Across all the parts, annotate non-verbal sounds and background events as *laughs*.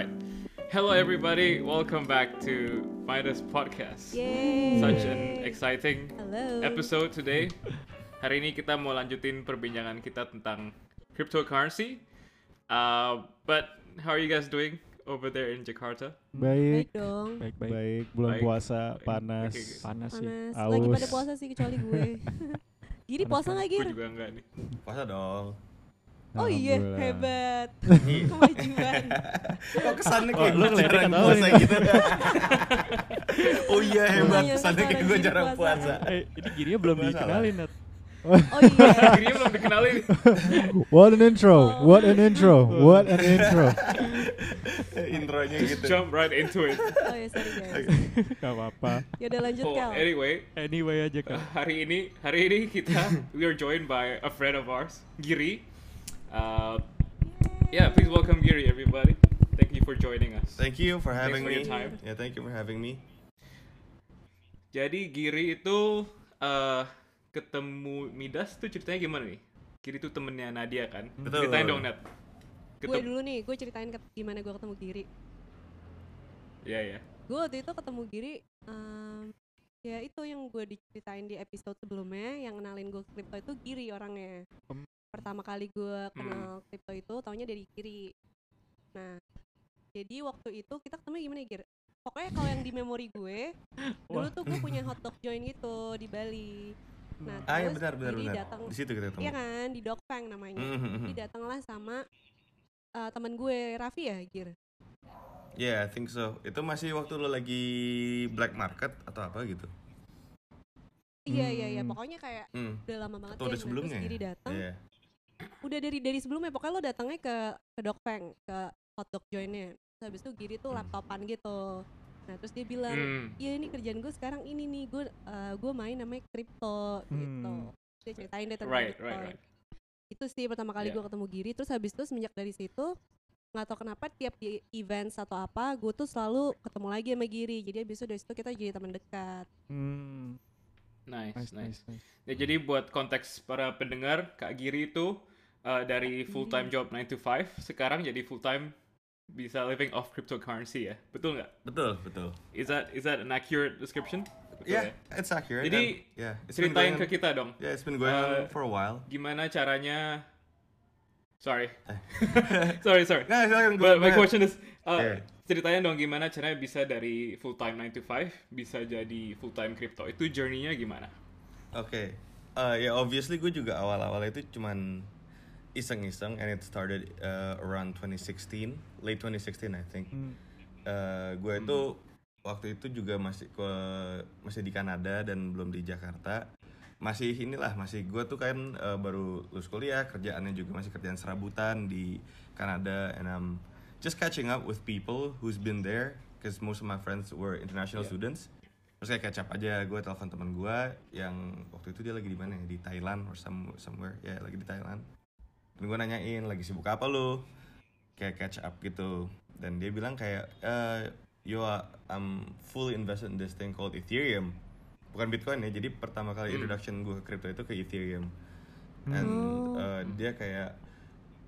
right. Hello, everybody. Welcome back to Midas Podcast. Yay. Such an exciting Hello. episode today. Hari ini kita mau lanjutin perbincangan kita tentang cryptocurrency. Uh, but how are you guys doing over there in Jakarta? Baik Baik, dong. baik, baik. Baik, bulan Baik. puasa, Baik. panas. Oke, oke. Panas sih. Panas. Aus. Lagi pada puasa sih kecuali gue. *laughs* Giri Panas puasa nggak Gue juga enggak nih. Puasa dong. Oh iya, hebat. *laughs* Kemajuan. Kok kesannya Oh, kayak gue ngelirik jarang puasa gitu. oh iya hebat, Lumayan kesannya kayak gue jarang puasa. Eh, ini girinya belum dikenalin, Nat. Oh iya. *laughs* Belum dikenalin. *laughs* What an intro, what an intro, what an intro. Intronya Just gitu. jump right into it. Oh iya, sorry guys. Gak apa-apa. Yaudah lanjut Oh, Kal. anyway, Anyway aja kan. hari ini hari ini kita we are joined by a friend of ours, Giri. Uh, yeah, please welcome Giri, everybody. Thank you for joining us. Thank you for having for me. your time. Yeah, thank you for having me. Jadi Giri itu uh, ketemu Midas tuh ceritanya gimana nih? Giri itu temennya Nadia kan? Betul. Ceritain dong Nat. Gue Ketem- dulu nih, gue ceritain ke- gimana gue ketemu Giri. Ya ya. Gue waktu itu ketemu Giri, em, ya itu yang gue diceritain di episode sebelumnya, yang kenalin gue ke kripto itu Giri orangnya. Hmm. Pertama kali gue kenal kripto itu, taunya dari Giri. Nah, jadi waktu itu kita ketemu gimana Gir? Pokoknya kalau yang di memori gue, *laughs* dulu tuh gue punya hotdog joint gitu di Bali. Nah, Ah ya terus benar benar Giri benar. datang, Di situ kita ketemu. iya kan, di Dokpeng namanya. Mhm, Jadi mhm. datanglah sama uh, teman gue Raffi ya, Gir. Yeah, I think so. Itu masih waktu lo lagi black market atau apa gitu? Iya iya iya, Hmm. pokoknya kayak Hmm. udah lama banget Atau ya, udah sebelumnya terus ya? Giri datang Iya. udah dari dari sebelumnya pokoknya lo datangnya ke ke Dokpeng ke hotdog jointnya terus habis itu Giri tuh Hmm. laptopan gitu nah terus dia bilang Hmm. iya ini kerjaan gue sekarang ini nih gue uh, gue main namanya kripto gitu Hmm. dia ceritain deh tentang Right, Bitcoin. right, right. itu sih pertama kali Yeah. gue ketemu Giri terus habis itu semenjak dari situ nggak tahu kenapa tiap di event atau apa gue tuh selalu ketemu lagi sama Giri jadi habis itu dari situ kita jadi teman dekat Hmm, Nice, nice, nice. nice, nice. Ya, jadi buat konteks para pendengar, Kak Giri itu uh, dari full time job 9 to 5 sekarang jadi full time bisa living off cryptocurrency ya. Betul nggak? Betul, betul. Is that is that an accurate description? Betul Yeah, ya? it's accurate. Jadi, and- yeah, it's been Ceritain going ke on- kita dong. Yeah, it's been going Uh, on for a while. Gimana caranya Sorry. *laughs* Sorry, sorry. Nah, silakan But my question is uh, Yeah. ceritain dong gimana caranya bisa dari full time 9 to 5 bisa jadi full time crypto. Itu journey-nya gimana? Oke, Eh, ya obviously gue juga awal-awal itu cuman iseng-iseng and it started uh, around 2016, late 2016 I think. Hmm. Eh, gue itu waktu itu juga masih ke masih di Kanada dan belum di Jakarta. Masih inilah masih gue tuh kan eh, baru lulus kuliah, kerjaannya juga masih kerjaan serabutan di Kanada and I'm just catching up with people who's been there because most of my friends were international Yeah. students. Terus kayak catch up aja, gue telepon teman gue yang waktu itu dia lagi di mana ya? Di Thailand or some, somewhere, ya lagi di Thailand. Dan gue nanyain lagi sibuk apa lu? Kayak catch up gitu. Dan dia bilang kayak, eh yo I'm fully invested in this thing called Ethereum. Bukan Bitcoin ya, jadi pertama kali Hmm. introduction gue ke crypto itu ke Ethereum. And Oh. uh, dia kayak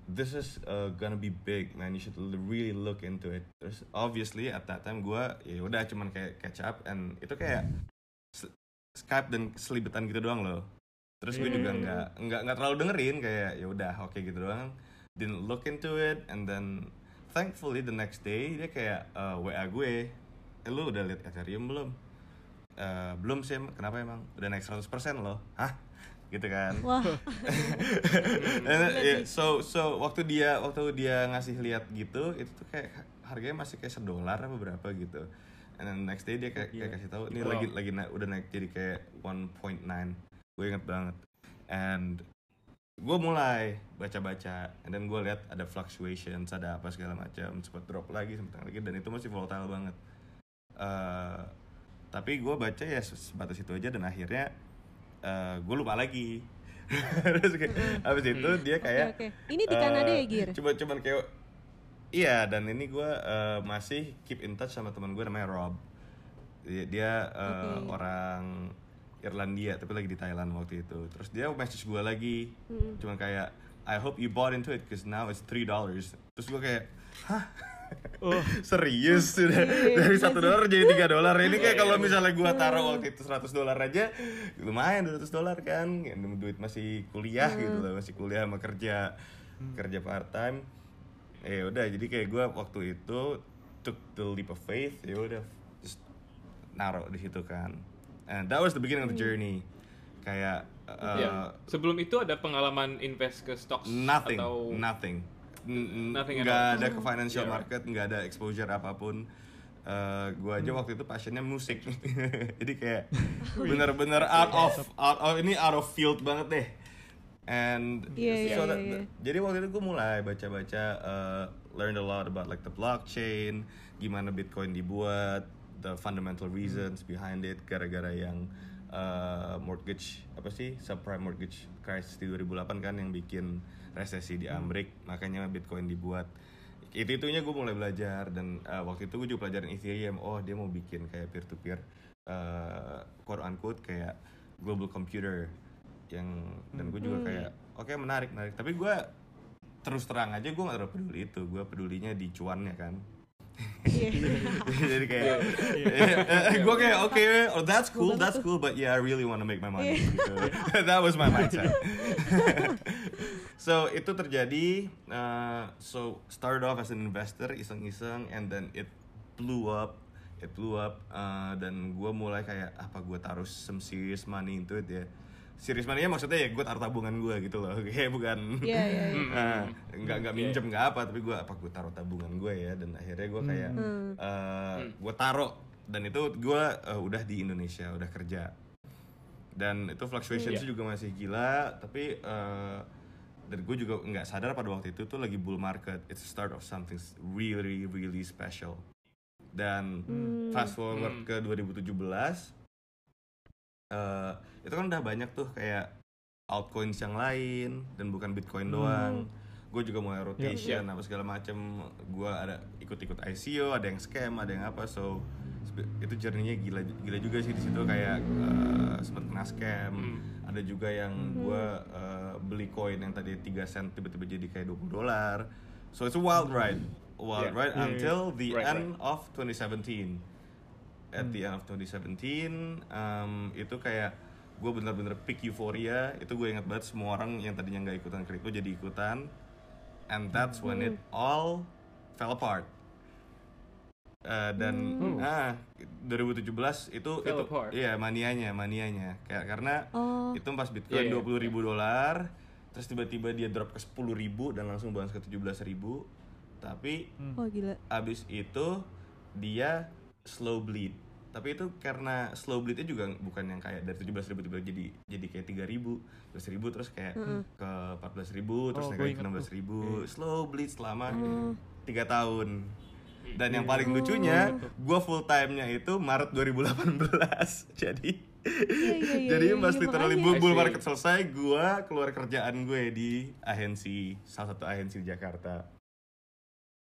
this is uh, gonna be big man you should really look into it terus obviously at that time gue ya udah cuman kayak catch up and itu kayak Skype dan selibetan gitu doang loh terus gue juga Hmm. nggak nggak nggak terlalu dengerin kayak ya udah oke gitu doang didn't look into it and then thankfully the next day dia kayak uh, WA gue eh, lu udah liat Ethereum belum Eh, belum sih kenapa emang? Udah naik 100% loh. Hah? Gitu kan. Wah. *laughs* And, yeah, so so waktu dia waktu dia ngasih lihat gitu itu tuh kayak harganya masih kayak sedolar apa berapa gitu. And then next day dia kayak, kayak Gila. kasih tahu ini Wow. lagi lagi na- udah naik jadi kayak 1.9 gue inget banget. And gue mulai baca-baca and then gue lihat ada fluctuations ada apa segala macam sempat drop lagi sempat naik lagi dan itu masih volatile banget. Eh, tapi gue baca ya sebatas itu aja dan akhirnya gue lupa lagi *laughs* terus kayak habis itu dia kayak oke ini di Kanada eh, ya Gir Coba cuman kayak iya dan ini gue eh, masih keep in touch sama teman gue namanya Rob. Dia, dia eh, Oke. orang Irlandia tapi lagi di Thailand waktu itu. Terus dia message gue lagi, Mm-mm. cuman kayak I hope you bought into it because now it's three dollars. Terus gue kayak hah Oh. Serius sudah Iya, dari iya satu sih. dolar jadi tiga dolar. Ini kayak kalau misalnya gua taruh waktu itu 100 dolar aja lumayan 200 dolar kan. Ya, duit masih kuliah gitu loh, masih kuliah sama kerja kerja part time. Eh udah jadi kayak gua waktu itu took the leap of faith ya udah just naruh di situ kan. And that was the beginning of the journey. Kayak uh, Ya. Sebelum itu ada pengalaman invest ke stocks nothing atau nothing Nothing nggak ada ke financial Yeah. market nggak ada exposure apa pun. Eh gua aja waktu itu passionnya musik. *laughs* *laughs* Jadi kayak *laughs* bener-bener out of out of ini out of field banget deh. And Iya, so iya, that- iya, iya. jadi waktu itu gue mulai baca-baca uh, learned a lot about like the blockchain gimana bitcoin dibuat the fundamental reasons behind it gara-gara yang uh, mortgage apa sih subprime mortgage crisis di 2008 kan yang bikin resesi di Amerika makanya bitcoin dibuat. Itu itunya gue mulai belajar dan uh, waktu itu gue juga pelajarin Ethereum. Oh dia mau bikin kayak peer to peer uh, quote unquote kayak global computer yang dan gue juga kayak oke menarik menarik. Tapi gue terus terang aja gue gak terlalu peduli itu. Gue pedulinya di cuannya kan. *laughs* jadi kayak *laughs* gue kayak oke oh that's cool that's cool but yeah I really want to make my money gitu. *laughs* that was my mindset. So itu terjadi uh, so started off as an investor iseng-iseng and then it blew up it blew up uh, dan gue mulai kayak apa gue taruh some serious money into it ya serious money maksudnya ya gue taruh tabungan gue gitu loh. *laughs* Kayak bukan. Iya, iya, iya. *laughs* Nah, nggak nggak minjem nggak apa tapi gue apa gue taruh tabungan gue ya? Dan akhirnya gue kayak eh, gue taruh. Dan itu gue eh, udah di Indonesia udah kerja. Dan itu fluctuations Iya. juga masih gila tapi eh, dan gue juga nggak sadar pada waktu itu tuh lagi bull market it's the start of something really really special. Dan fast forward ke 2017 eh, itu kan udah banyak tuh kayak altcoins yang lain dan bukan bitcoin doang. Gue juga mulai rotation apa segala macem. Gue ada ikut-ikut ICO ada yang scam ada yang apa. So itu journey-nya gila gila juga sih di situ. Kayak eh, sempet kena scam. Ada juga yang gue eh, beli koin yang tadi 3 sen tiba-tiba jadi kayak 20 dolar. So it's a wild ride. Wild Yeah. ride Yeah, yeah. until the Right, end of 2017 at the end of 2017 um, itu kayak gue bener-bener peak euphoria itu gue ingat banget semua orang yang tadinya nggak ikutan kripto jadi ikutan. And that's when it all fell apart. Eh, dan ah 2017 itu Fell itu apart. iya manianya manianya. Kayak karena Oh. itu pas bitcoin Iya, iya. dua puluh ribu dolar terus tiba-tiba dia drop ke sepuluh ribu dan langsung bounce ke tujuh belas ribu. Tapi Oh gila. abis itu dia slow bleed tapi itu karena slow bleednya juga bukan yang kayak dari 17 ribu tiba jadi jadi kayak 3 ribu 12 ribu terus kayak ke 14 ribu terus Oh, naik ke 16 tuh. ribu. Slow bleed selama Oh. tiga tahun. Dan yang paling lucunya gue full time nya itu Maret 2018 *laughs* jadi Iya, iya, iya, jadi iya, pas iya, literally makanya. bull, market selesai gue keluar kerjaan gue di agensi salah satu agensi di Jakarta.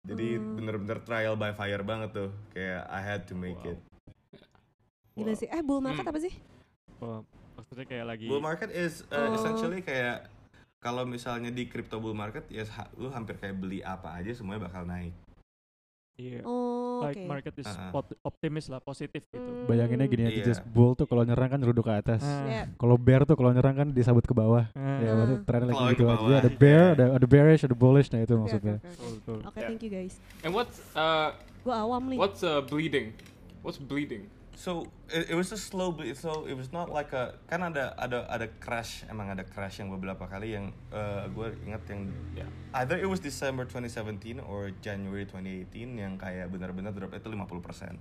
Jadi Hmm. bener-bener trial by fire banget tuh. Kayak I had to make it Gila sih. Eh bull market Hmm. apa sih? Oh, maksudnya kayak lagi bull market is uh, Oh. essentially kayak kalau misalnya di crypto bull market ya ha- lu hampir kayak beli apa aja semuanya bakal naik iya. Oh, oke. like market is Uh-uh. pot- optimis lah, positif gitu. Hmm. Bayanginnya gini aja, Iya. just bull tuh kalau nyerang kan ruduk ke atas. Ah. Iya. Kalau bear tuh kalau nyerang kan disabut ke bawah. Ah. Ya, maksudnya trennya lagi gitu aja. Ada iya. bear, ada ada bearish, ada bullish, nah itu Oke, maksudnya. Oke, oke. Oke, Yeah. thank you guys. And what's uh Gue awam nih. what's uh bleeding? What's bleeding? So it, it was a slow bleed. So it was not like a kan ada ada ada crash emang ada crash yang beberapa kali yang gue ingat yang Yeah. either it was December 2017 or January 2018 yang kayak benar-benar drop itu 50%.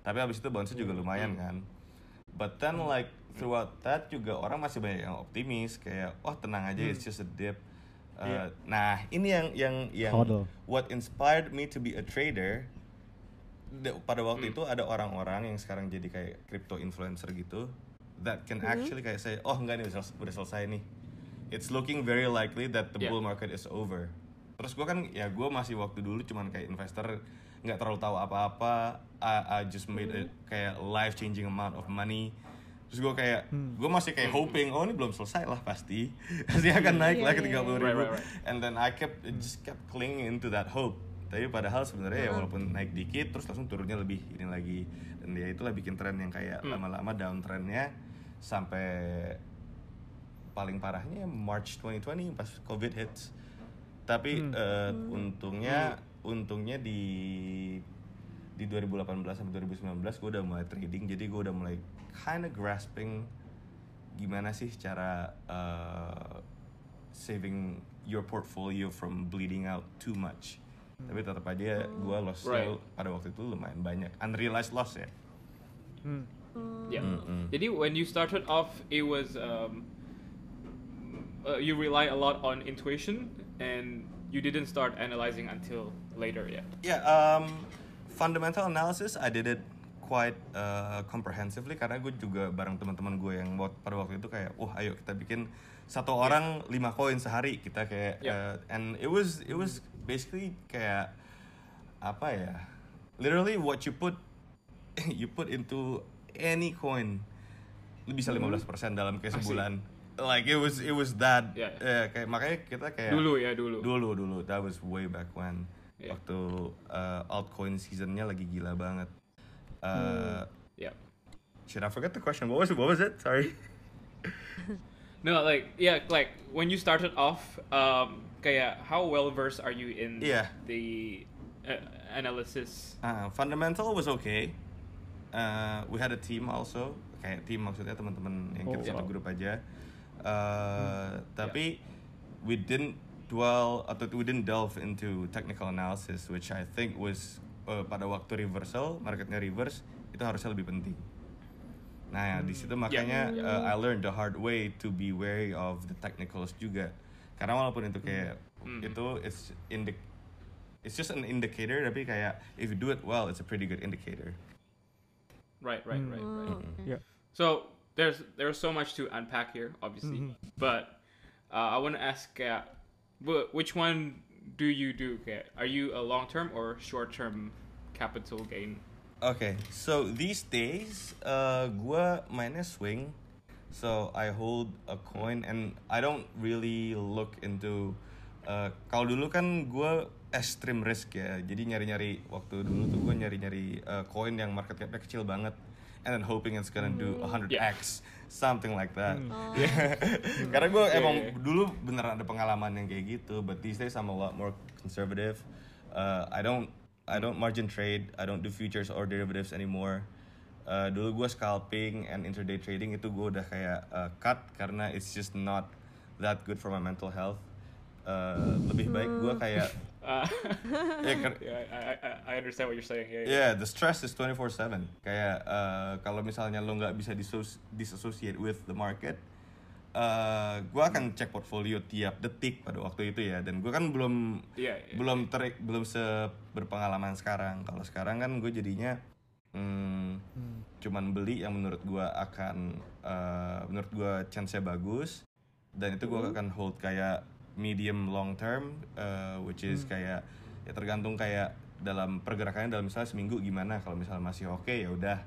Tapi habis itu bounce juga lumayan kan. But then like throughout that juga orang masih banyak yang optimis kayak oh tenang aja it's just a dip. Uh, Iya. Nah ini yang yang yang Hodl. what inspired me to be a trader de- pada waktu itu ada orang-orang yang sekarang jadi kayak crypto influencer gitu that can actually kayak say oh enggak nih udah, sel- udah selesai nih. It's looking very likely that the Yeah. bull market is over. Terus gue kan ya gue masih waktu dulu cuman kayak investor nggak terlalu tahu apa-apa. I, I just made a kayak life changing amount of money. Terus gue kayak gue masih kayak hoping oh ini belum selesai lah pasti. *laughs* Pasti akan naik Iya, lah ke iya, tiga puluh iya. ribu. Right, right, right. and then I kept it just kept clinging into that hope Tapi padahal sebenarnya ya walaupun naik dikit terus langsung turunnya lebih ini lagi dan ya itulah bikin tren yang kayak Hmm. lama-lama downtrendnya sampai paling parahnya March 2020 pas COVID hits. Tapi Hmm. eh, untungnya untungnya di di 2018 sampai 2019 gue udah mulai trading jadi gue udah mulai kind of grasping gimana sih cara uh, saving your portfolio from bleeding out too much tapi tetap aja gue loss Right. pada waktu itu lumayan banyak unrealized loss ya Hmm. Yeah. Mm-mm. Jadi when you started off, it was um, uh, you rely a lot on intuition, and you didn't start analyzing until later. Yeah. Ya, um, fundamental analysis I did it quite uh, comprehensively karena gue juga bareng teman-teman gue yang wak- pada waktu itu kayak, wah ayo kita bikin satu orang lima koin sehari kita kayak, Yeah. uh, and it was it was basically kayak apa ya, literally what you put *laughs* you put into any coin lu bisa 15% dalam kayak sebulan. Like it was it was that Yeah. eh, kayak makanya kita kayak Dulu ya dulu. dulu dulu that was way back when Yeah. waktu uh, altcoin seasonnya lagi gila banget uh, Yeah. should I forget the question? What was it what was it? Sorry. *laughs* No, like yeah, like when you started off, um, kayak how well versed are you in Yeah. the uh, analysis? uh, fundamental was okay. Uh, we had a team also. Kayak team maksudnya teman-teman yang kita Oh, satu wow. grup aja. Uh, tapi we didn't dwell atau we didn't delve into technical analysis which I think was uh, pada waktu reversal marketnya reverse itu harusnya lebih penting nah di situ makanya uh, I learned the hard way to be wary of the technicals juga karena walaupun itu kayak Hmm. itu it's indi it's just an indicator tapi kayak if you do it well it's a pretty good indicator Right, right, Hmm. right, Oh, right. oke. Yeah. So there's there's so much to unpack here, obviously, Mhm. but uh, I want to ask, uh, wh- which one do you do? Okay, are you a long term or short term capital gain? Okay, so these days, uh, gua mainnya swing. So I hold a coin and I don't really look into. Uh, kalau dulu kan gua extreme risk ya, jadi nyari-nyari waktu dulu tuh gua nyari-nyari uh, koin yang market capnya kecil banget, and then hoping it's gonna do 100x, something like that. Oh. *laughs* Karena gue Yeah, emang yeah. dulu beneran ada pengalaman yang kayak gitu, but these days I'm a lot more conservative. Uh, I don't I don't margin trade, I don't do futures or derivatives anymore. Uh, dulu gue scalping and intraday trading itu gue udah kayak uh, cut karena it's just not that good for my mental health. Uh, lebih baik gue kayak Uh, *laughs* ya, yeah, I, I, I- I understand what you're saying. Yeah, yeah. Yeah, the stress is 24/7. Kayak uh, kalau misalnya lo nggak bisa disos- disassociate with the market, uh, gue akan cek portfolio tiap detik pada waktu itu ya. Dan gue kan belum Yeah, yeah. belum ter belum se berpengalaman sekarang. Kalau sekarang kan gue jadinya hmm, cuman beli yang menurut gue akan uh, menurut gue chance-nya bagus dan itu gue akan hold kayak medium long term uh, which is kayak ya tergantung kayak dalam pergerakannya dalam misalnya seminggu gimana kalau misalnya masih oke ya udah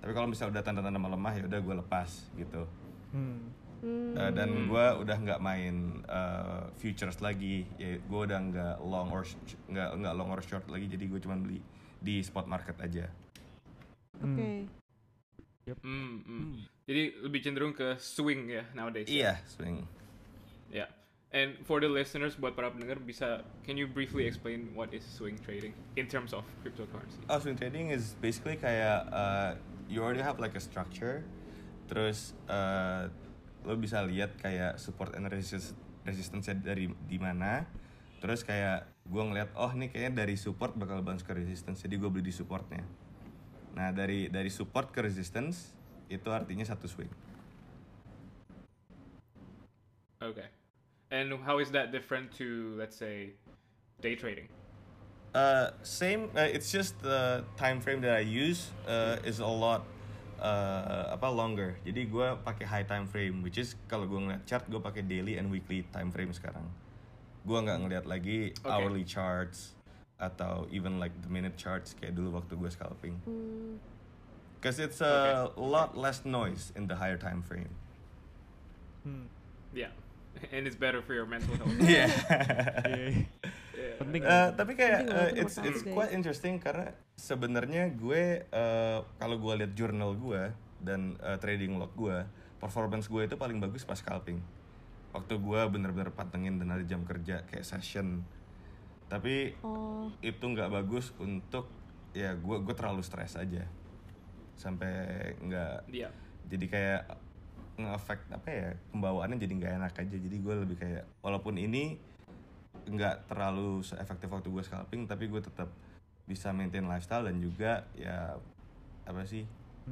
tapi kalau misalnya udah tanda-tanda melemah ya udah gue lepas gitu Hmm. Hmm. Uh, dan gue udah nggak main uh, futures lagi ya gue udah nggak long or sh- nggak nggak long or short lagi jadi gue cuma beli di spot market aja Oke. Mm, mm. Jadi lebih cenderung ke swing ya nowadays. ya? iya swing Yeah. And for the listeners, buat para pendengar bisa, can you briefly explain what is swing trading in terms of cryptocurrency? Oh, swing trading is basically kayak uh, you already have like a structure, terus uh, lo bisa lihat kayak support and resist resistance dari di mana, terus kayak gue ngeliat oh ini kayaknya dari support bakal bounce ke resistance, jadi gue beli di supportnya. Nah dari dari support ke resistance itu artinya satu swing. Okay. And how is that different to, let's say, day trading? Uh, same. Uh, it's just the time frame that I use uh, is a lot uh, apa longer. Jadi gue pakai high time frame, which is kalau gue ngeliat chart gue pakai daily and weekly time frame sekarang. Gue nggak ngeliat lagi Okay. hourly charts atau even like the minute charts kayak dulu waktu gue scalping. Hmm. Cause it's a lot less noise in the higher time frame. Hmm. Yeah. And it's better for your mental health. *laughs* Yeah. Yeah. Penting. Eh, tapi kayak untuk it's it's quite interesting karena sebenarnya gue eh, kalau gue lihat journal gue dan eh, trading log gue, performance gue itu paling bagus pas scalping. Waktu gue bener-bener patengin dan ada jam kerja kayak session. Tapi Oh, itu nggak bagus untuk ya gue gue terlalu stres aja sampai nggak Iya. jadi kayak nge-affect apa ya pembawaannya jadi nggak enak aja jadi gue lebih kayak walaupun ini nggak terlalu efektif waktu gue scalping tapi gue tetap bisa maintain lifestyle dan juga ya apa sih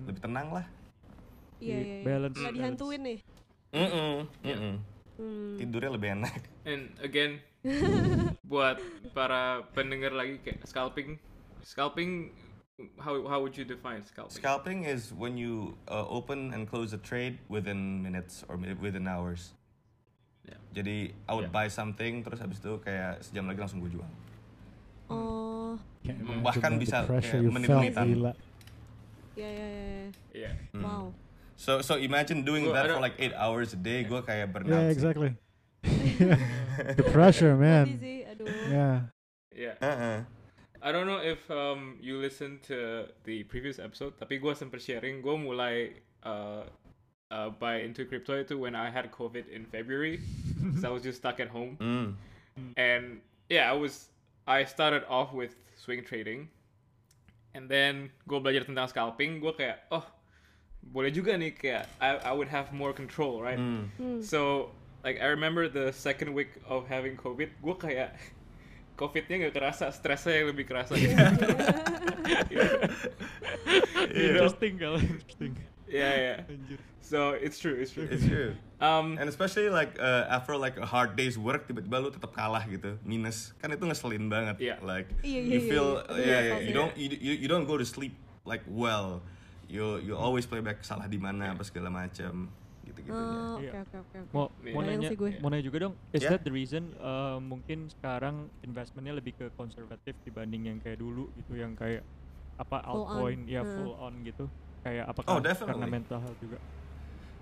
lebih tenang lah iya iya. iya. Balance, Nggak dihantuin nih. Mm-mm, mm-mm. Hmm. tidurnya lebih enak And again, *laughs* buat para pendengar lagi kayak scalping, scalping, how how would you define scalping? scalping is when you uh, open and close a trade within minutes or mi- within hours Yeah. jadi I would Yeah. buy something terus habis itu kayak sejam lagi langsung gue jual Oh, Hmm, bahkan bisa menit-menitan. gila. iya iya iya. Yeah. Hmm. Wow. so so imagine doing Gua that for like eight hours a day gue kayak burn Yeah, exactly. *laughs* the pressure, man. Yeah. Yeah. Uh-uh. I don't know if um you listened to the previous episode, tapi gue sempat sharing gue mulai uh, uh, buy into crypto itu when I had COVID in February, *laughs* so I was just stuck at home, Mm. and yeah, I was I started off with swing trading, and then gue belajar tentang scalping, gue kayak oh boleh juga nih kayak I I would have more control, right? Mm. Hmm. So like I remember the second week of having COVID, gue kayak COVID-nya nggak kerasa, stresnya yang lebih kerasa. gitu. *laughs* *laughs* Interesting kalau interesting. yeah, yeah. Anjir. So it's true, it's true. It's true. Um, And especially like uh, after like a hard day's work tiba-tiba lu tetap kalah gitu, minus. Kan itu ngeselin banget. Iya. Like Iya, iya, you iya, feel iya. yeah, Iya, yeah, iya. you don't you, you, you don't go to sleep like well. You you always play back salah di mana apa segala macam gitu-gitunya. Oh, oke Iya. oke oke. Mau Iya. mau nanya, gue. mau nanya juga dong. Is Yeah. that the reason uh, mungkin sekarang investmentnya lebih ke konservatif dibanding yang kayak dulu gitu, yang kayak apa altcoin, ya Hmm. full on gitu. Kayak apakah Oh, karena mental health juga?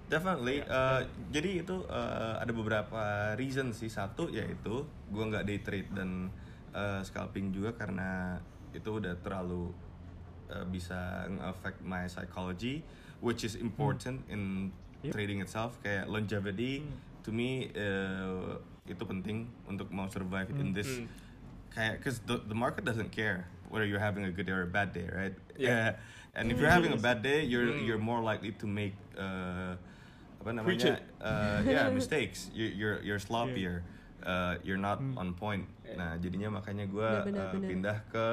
Definitely. Iya. uh, jadi itu uh, ada beberapa reason sih. Satu yaitu gua nggak day trade dan uh, scalping juga karena itu udah terlalu uh, bisa nge-affect my psychology, which is important in Yep. trading itself. Kayak longevity Hmm. to me uh, itu penting untuk mau survive in Hmm. this Hmm. kayak cause the, the market doesn't care whether you're having a good day or a bad day, right? Yeah. *laughs* and if you're having a bad day, you're Mm. you're more likely to make uh, apa namanya? Uh, yeah, mistakes. You, you're you're sloppier. Uh, you're not Mm. on point. Yeah. Nah, jadinya makanya gue benar. pindah ke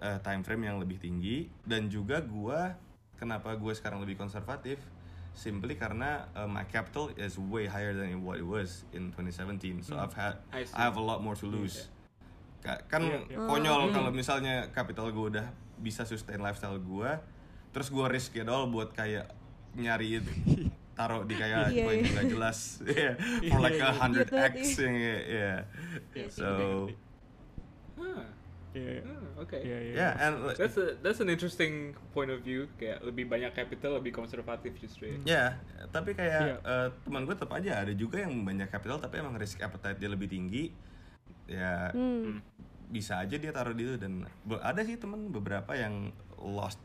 uh, time frame yang lebih tinggi dan juga gua kenapa gue sekarang lebih konservatif simply karena uh, my capital is way higher than what it was in 2017 so Hmm. I've had I. I have a lot more to lose Ka- kan konyol Hmm. kalau misalnya capital gue udah bisa sustain lifestyle gue terus gue risk it all buat kayak nyari *laughs* taruh di kayak Iya, koin iya. nggak jelas *laughs* yeah, for like Iya, a iya. hundred Iya, x yang yeah. Iya sih, so Huh. Iya, iya. Oh, okay. Iya, iya. yeah and like, That's a that's an interesting point of view. Kayak lebih banyak capital, lebih konservatif justru. ya. Ya, tapi kayak Iya. eh, teman gue tetap aja ada juga yang banyak capital tapi emang risk appetite dia lebih tinggi. Ya Hmm. bisa aja dia taruh di itu dan ada sih teman beberapa yang lost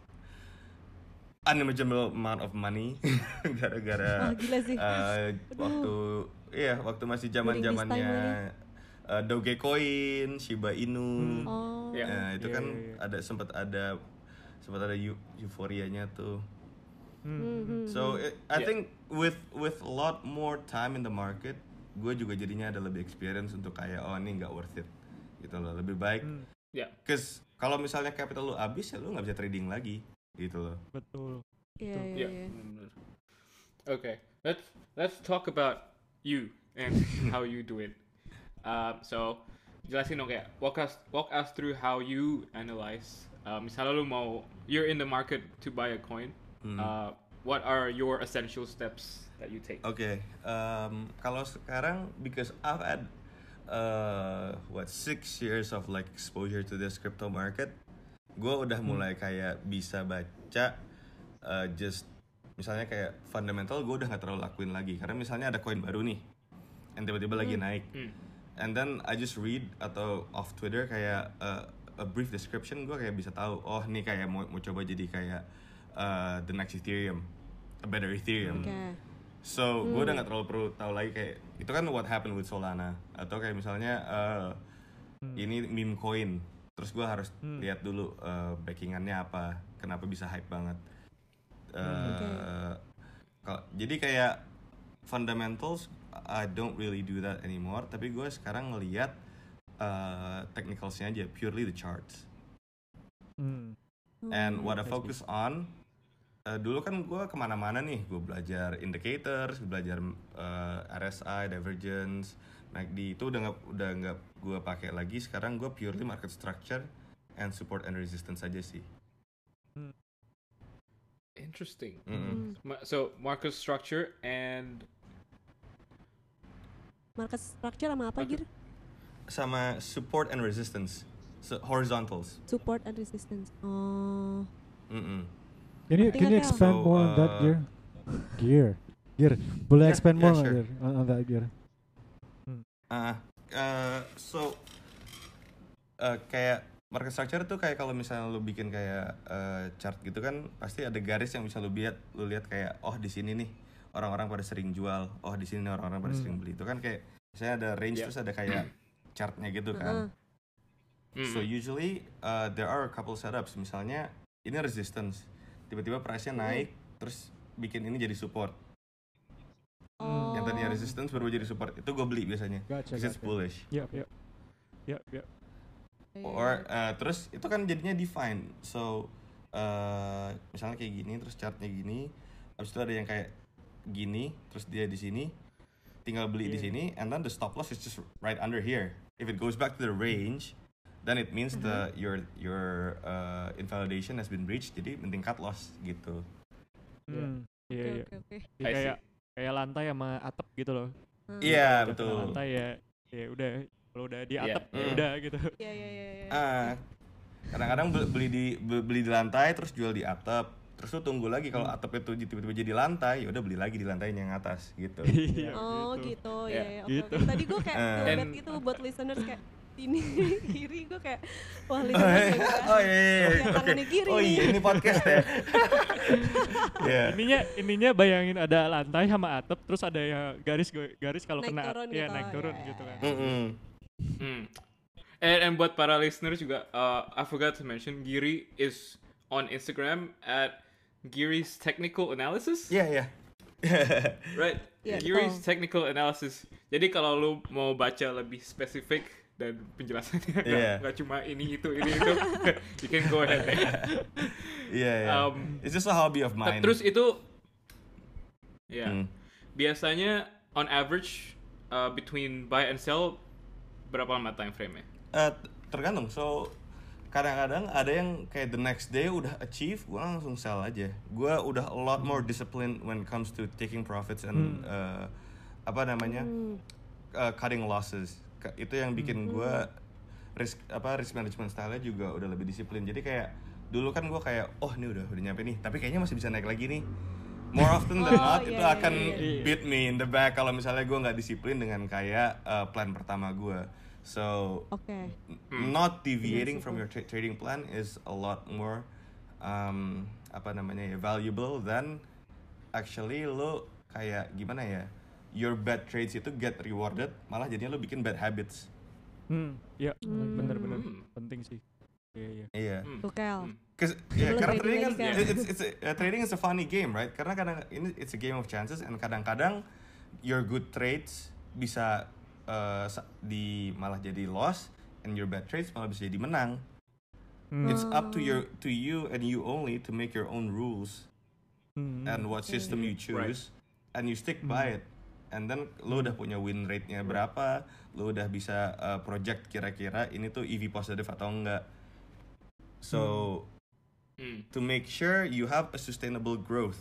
unimaginable amount of money *laughs* gara-gara gila sih. eh, waktu iya waktu masih zaman zamannya uh, Dogecoin, Shiba Inu. Hmm. Oh. Iya. Nah, itu Iya, kan iya, iya. ada sempat ada sempat ada eu- euforianya tuh. Hmm. Hmm, So hmm. it, I Yeah. think with with a lot more time in the market, gue juga jadinya ada lebih experience untuk kayak oh ini nggak worth it gitu loh. Lebih baik, Hmm, Yeah. cause kalau misalnya capital lu habis ya lu nggak bisa trading lagi gitu loh. betul. Iya, iya, Yeah. iya. benar. Okay, let's let's talk about you and *laughs* how you do it. Um, so jelasin dong kayak walk us walk us through how you analyze. Uh, misalnya lu mau you're in the market to buy a coin. Hmm. Uh, what are your essential steps that you take? Oke, um, kalau sekarang because I've had uh, what six years of like exposure to this crypto market, gue udah mulai kayak bisa baca uh, just misalnya kayak fundamental gue udah nggak terlalu lakuin lagi. Karena misalnya ada koin baru nih, yang tiba-tiba lagi naik, Hmm. and then I just read atau off Twitter kayak uh, a brief description gue kayak bisa tahu oh nih kayak mau mau coba jadi kayak uh, the next Ethereum a better Ethereum. Oke. so gue udah nggak terlalu perlu tahu lagi kayak itu kan what happened with Solana. Atau kayak misalnya uh, ini meme coin terus gue harus Hmm. lihat dulu uh, backingannya apa kenapa bisa hype banget. Uh, kalau- jadi kayak fundamentals I don't really do that anymore. Tapi gue sekarang ngelihat uh, technicalsnya aja purely the charts. Hmm. and what I focus on uh, dulu kan gue ke mana-mana nih. Gue belajar indicators belajar uh, RSI divergence MACD itu udah nggak udah nggak gue pakai lagi sekarang gue purely market structure and support and resistance aja sih Interesting. Mm-mm. Ma- So market structure and Market structure sama apa, Gir? sama support and resistance so, horizontals Support and resistance. Oh. Mm-mm. Can you can you expand So, more on that uh, gear? Gear, gear. Boleh Yeah, expand yeah, more sure. on, on, on that gear? Ah, uh, so uh, kayak market structure tuh kayak kalau misalnya lu bikin kayak uh, chart gitu kan pasti ada garis yang bisa lu lihat lu lihat kayak oh di sini nih orang-orang pada sering jual oh di sini nih orang-orang pada Hmm. sering beli itu kan kayak misalnya ada range Yeah. terus ada kayak *clears throat* chartnya gitu kan Heeh. so usually uh, there are a couple setups misalnya ini resistance tiba-tiba price-nya Hmm. naik terus bikin ini jadi support tadinya resistance berubah jadi support itu gue beli biasanya Gotcha, because it's gotcha. bullish Ya, ya. Ya, ya. Or uh, terus itu kan jadinya define so uh, misalnya kayak gini terus chartnya gini habis itu ada yang kayak gini terus dia di sini tinggal beli di Iya. sini and then the stop loss is just right under here if it goes back to the range then it means the your your uh, invalidation has been breached jadi mending cut loss gitu Hmm. Iya, iya. Ya, kayak kayak lantai sama atap gitu loh. Hmm. iya Udah betul Lantai ya, ya udah kalau udah di Iya. atap ya Hmm. udah gitu. Iya, iya, iya, iya. ah kadang-kadang be- beli di be- beli di lantai terus jual di atap terus lu tunggu lagi kalau atap itu tiba-tiba jadi lantai ya udah beli lagi di lantai yang atas gitu *laughs* Iya, Oh gitu, ya, ya. Oke, Gitu. Tadi gue kayak ngeliat And- gitu buat listeners kayak ini *laughs* kiri gue kayak wah Oh, listeners iya. oh iya, iya, Yang oke. tangannya kiri oh iya ini podcast ya *laughs* Iya. Ininya ininya bayangin ada lantai sama atap terus ada ya garis garis kalau kena turun ya gitu, naik turun ya, gitu kan. ya. Mm-mm. Hmm. And, and buat para listeners juga, uh, I forgot to mention Giri is on Instagram at Giri's Technical Analysis, Iya iya. *laughs* right? Iya, Giri's. Technical Analysis. Jadi kalau lu mau baca lebih spesifik dan penjelasannya *laughs* nggak nggak cuma ini itu ini itu, *laughs* you can go ahead. *laughs* Iya iya. Um, It's just a hobby of mine. Terus itu, ya Hmm. biasanya on average uh, between buy and sell berapa lama time frame-nya? Eh, t- tergantung. So kadang-kadang ada yang kayak the next day udah achieve, gue langsung sell aja. Gue udah a lot more disciplined when it comes to taking profits and uh, apa namanya Hmm. uh, cutting losses. Itu yang bikin gue risk apa risk management style-nya juga udah lebih disiplin. Jadi kayak dulu kan gue kayak oh ini udah udah nyampe nih, tapi kayaknya masih bisa naik lagi nih. More often than Oh, not iya, itu iya, akan iya, iya. beat me in the back kalau misalnya gue nggak disiplin dengan kayak uh, plan pertama gue. So Oke. not deviating Iya from your tra- trading plan is a lot more um, apa namanya ya valuable than actually lo kayak gimana ya your bad trades itu get rewarded malah jadinya lo bikin bad habits Hmm, ya Hmm. bener-bener Hmm. penting sih. Iya, iya. iya Hmm. Tuh Kel. Hmm. Cause, ya, karena trading kan it's, it's a, uh, trading is a funny game right karena kadang ini it's a game of chances and kadang-kadang your good trades bisa uh, sa- di malah jadi loss and your bad trades malah bisa jadi menang Hmm. it's up to Oh. your to you and you only to make your own rules Hmm. and what Okay. system you choose and you stick by it and then lo udah punya win rate-nya berapa lo udah bisa uh, project kira-kira ini tuh EV positif atau enggak so Hmm. to make sure you have a sustainable growth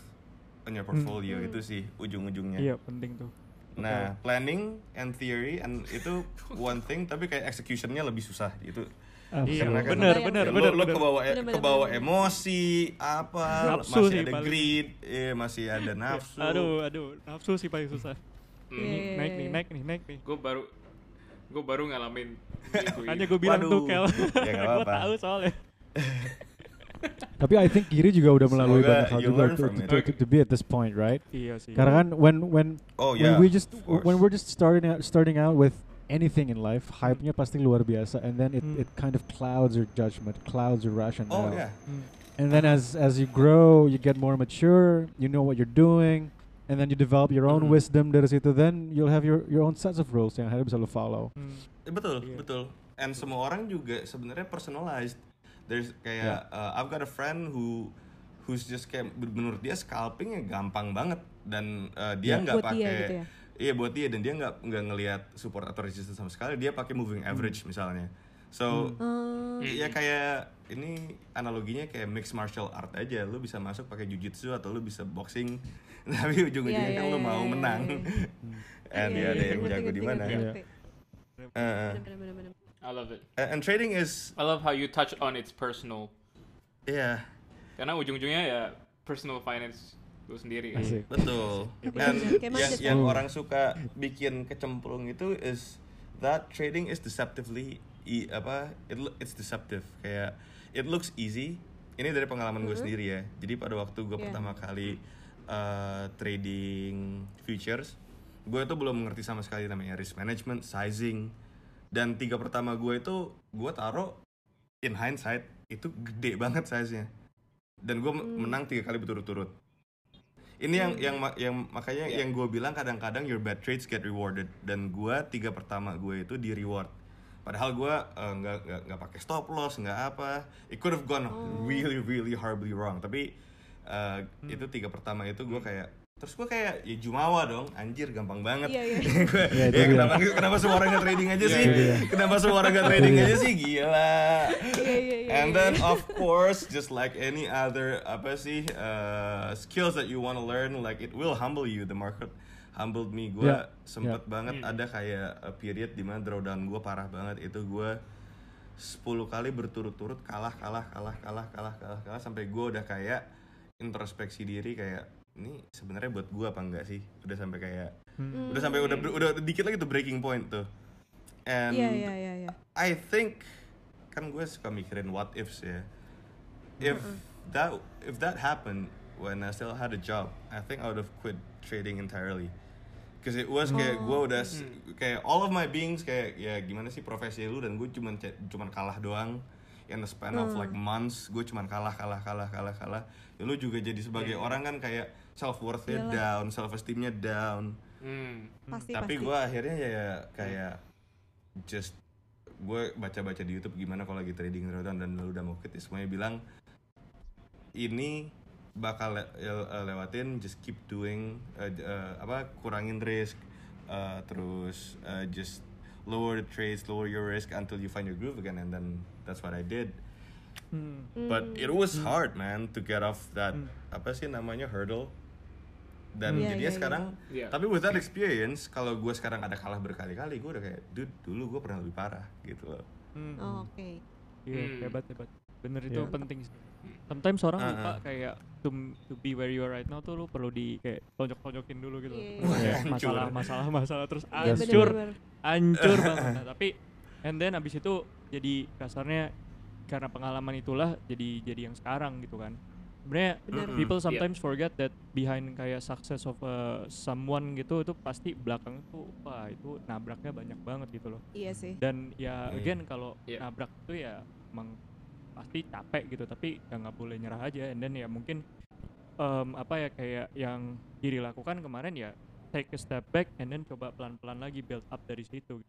on your portfolio Hmm. itu sih ujung-ujungnya Iya, penting tuh. nah planning and theory and itu *laughs* one thing tapi kayak executionnya lebih susah itu Iya, Karena kan- bener, Kebayang. bener, Ya, bener, lo, lo bener. kebawa Bener, bener, kebawa bener. emosi apa Nafsu masih sih ada paling. greed eh, masih ada nafsu Aduh, aduh, nafsu sih paling susah. Hmm. Iya, iya, Naik nih, iya. naik nih, naik nih. Gue baru gue baru ngalamin ini. gue bilang tuh. Kel. *laughs* Ya, gue tahu soalnya. *laughs* Tapi I think Giri juga udah melalui Semoga banyak hal juga to, to, to, to, to be at this point, right? Iya sih. Karena kan when when Oh when yeah. we just when we're just starting out starting out with anything in life, hype-nya pasti luar biasa, and then it, Hmm. it kind of clouds your judgment, clouds your rationale. Oh yeah. Hmm. And then as as you grow, you get more mature, you know what you're doing, and then you develop your own Mhm. wisdom dari situ. Then you'll have your your own sets of rules yang akhirnya bisa lo follow. Hmm. Eh, Betul, Iya. betul. And semua orang juga sebenarnya personalized. There's kayak uh, I've got a friend who who's just kayak menurut dia scalpingnya gampang banget dan uh, dia Yeah. nggak dia pakai gitu ya? iya buat dia dan dia nggak nggak ngelihat support atau resistance sama sekali dia pakai moving average misalnya so Oh, ya kayak ini analoginya kayak mixed martial art aja lu bisa masuk pakai jujitsu atau lu bisa boxing *laughs* tapi ujung-ujungnya Iya, kan iya, lu iya, mau menang iya, *laughs* and Iya, ya ada yang jago di mana. I love it. and trading is I love how you touch on its personal. ya Karena ujung-ujungnya ya personal finance lu sendiri kan. Asik. Betul. Dan. Kayak yang, yang orang suka bikin kecemplung itu is that trading is deceptively i, apa it, it's deceptive kayak it looks easy. Ini dari pengalaman gue Mhm. sendiri ya. Jadi pada waktu gue Iya. pertama kali uh, trading futures, gue itu belum mengerti sama sekali namanya risk management, sizing. Dan tiga pertama gue itu gue taruh in hindsight itu gede banget size-nya. Dan gue Hmm. menang tiga kali berturut-turut ini yang Hmm. yang yang makanya Yeah. yang gue bilang kadang-kadang your bad trades get rewarded dan gue tiga pertama gue itu di reward padahal gue eh, nggak nggak nggak pakai stop loss nggak apa it could have gone Oh. really really horribly wrong tapi eh, itu tiga pertama itu gue kayak terus gue kayak ya jumawa dong anjir gampang banget Iya, iya. *laughs* Gua, Ya, itu ya dia. kenapa kenapa semua orang nggak trading aja sih Iya, iya, kenapa semua orang nggak trading aja sih gila Iya, iya, iya, And iya. then of course, just like any other apa sih uh, skills that you want to learn, like it will humble you. The market humbled me. Gue Yeah, sempet yeah. banget Hmm. ada kayak a period di mana drawdown gue parah banget. Itu gue 10 kali berturut-turut kalah, kalah, kalah, kalah, kalah, kalah, kalah sampai gue udah kayak introspeksi diri kayak ini sebenarnya buat gue apa enggak sih? Udah sampai kayak Hmm. udah sampai udah udah dikit lagi tuh breaking point tuh. And Iya, iya, iya, iya. I think kan gue suka mikirin what ifs ya. If that if that happened when I still had a job, I think I would have quit trading entirely. Cause it was kayak gue udah s- kayak all of my beings kayak ya gimana sih profesi lu? Dan gue cuman cuman kalah doang in the span of like months. Gue cuman kalah kalah kalah kalah kalah. Ya, lu juga jadi sebagai Iya. orang kan kayak self worthnya Iyalah. down self esteemnya down. Hmm. Pasti, tapi gue akhirnya ya kayak just gue baca-baca di YouTube gimana kalau lagi trading drawdown dan lu udah mau quit ya semuanya bilang ini bakal le- le- lewatin just keep doing uh, uh, apa kurangin risk uh, terus uh, just lower the trades lower your risk until you find your groove again and then that's what I did Hmm. but it was hard man to get off that Hmm. apa sih namanya hurdle dan Iya, jadinya iya. sekarang Iya. tapi with that experience kalau gue sekarang ada kalah berkali-kali gue udah kayak dude dulu gue pernah lebih parah gitu loh Hmm. Oh, oke. Iya, Hmm. hebat hebat. Bener itu Iya. penting sih. Sometimes orang Ah, lupa ah. kayak to to be where you are right now tuh lu perlu di kayak tonjok-tonjokin dulu gitu. Iya, Terus iya. masalah masalah masalah terus Iya, hancur hancur banget. *laughs* Nah, tapi and then abis itu jadi kasarnya karena pengalaman itulah jadi jadi yang sekarang gitu kan. Sebenarnya people Iya. sometimes forget that behind kayak success of uh, someone gitu itu pasti belakang tuh wah itu nabraknya banyak banget gitu loh Iya sih. dan ya Hmm. again kalau Iya. nabrak itu ya emang pasti capek gitu tapi ya nggak boleh nyerah aja and then ya mungkin em, apa ya kayak yang diri lakukan kemarin ya take a step back and then coba pelan-pelan lagi build up dari situ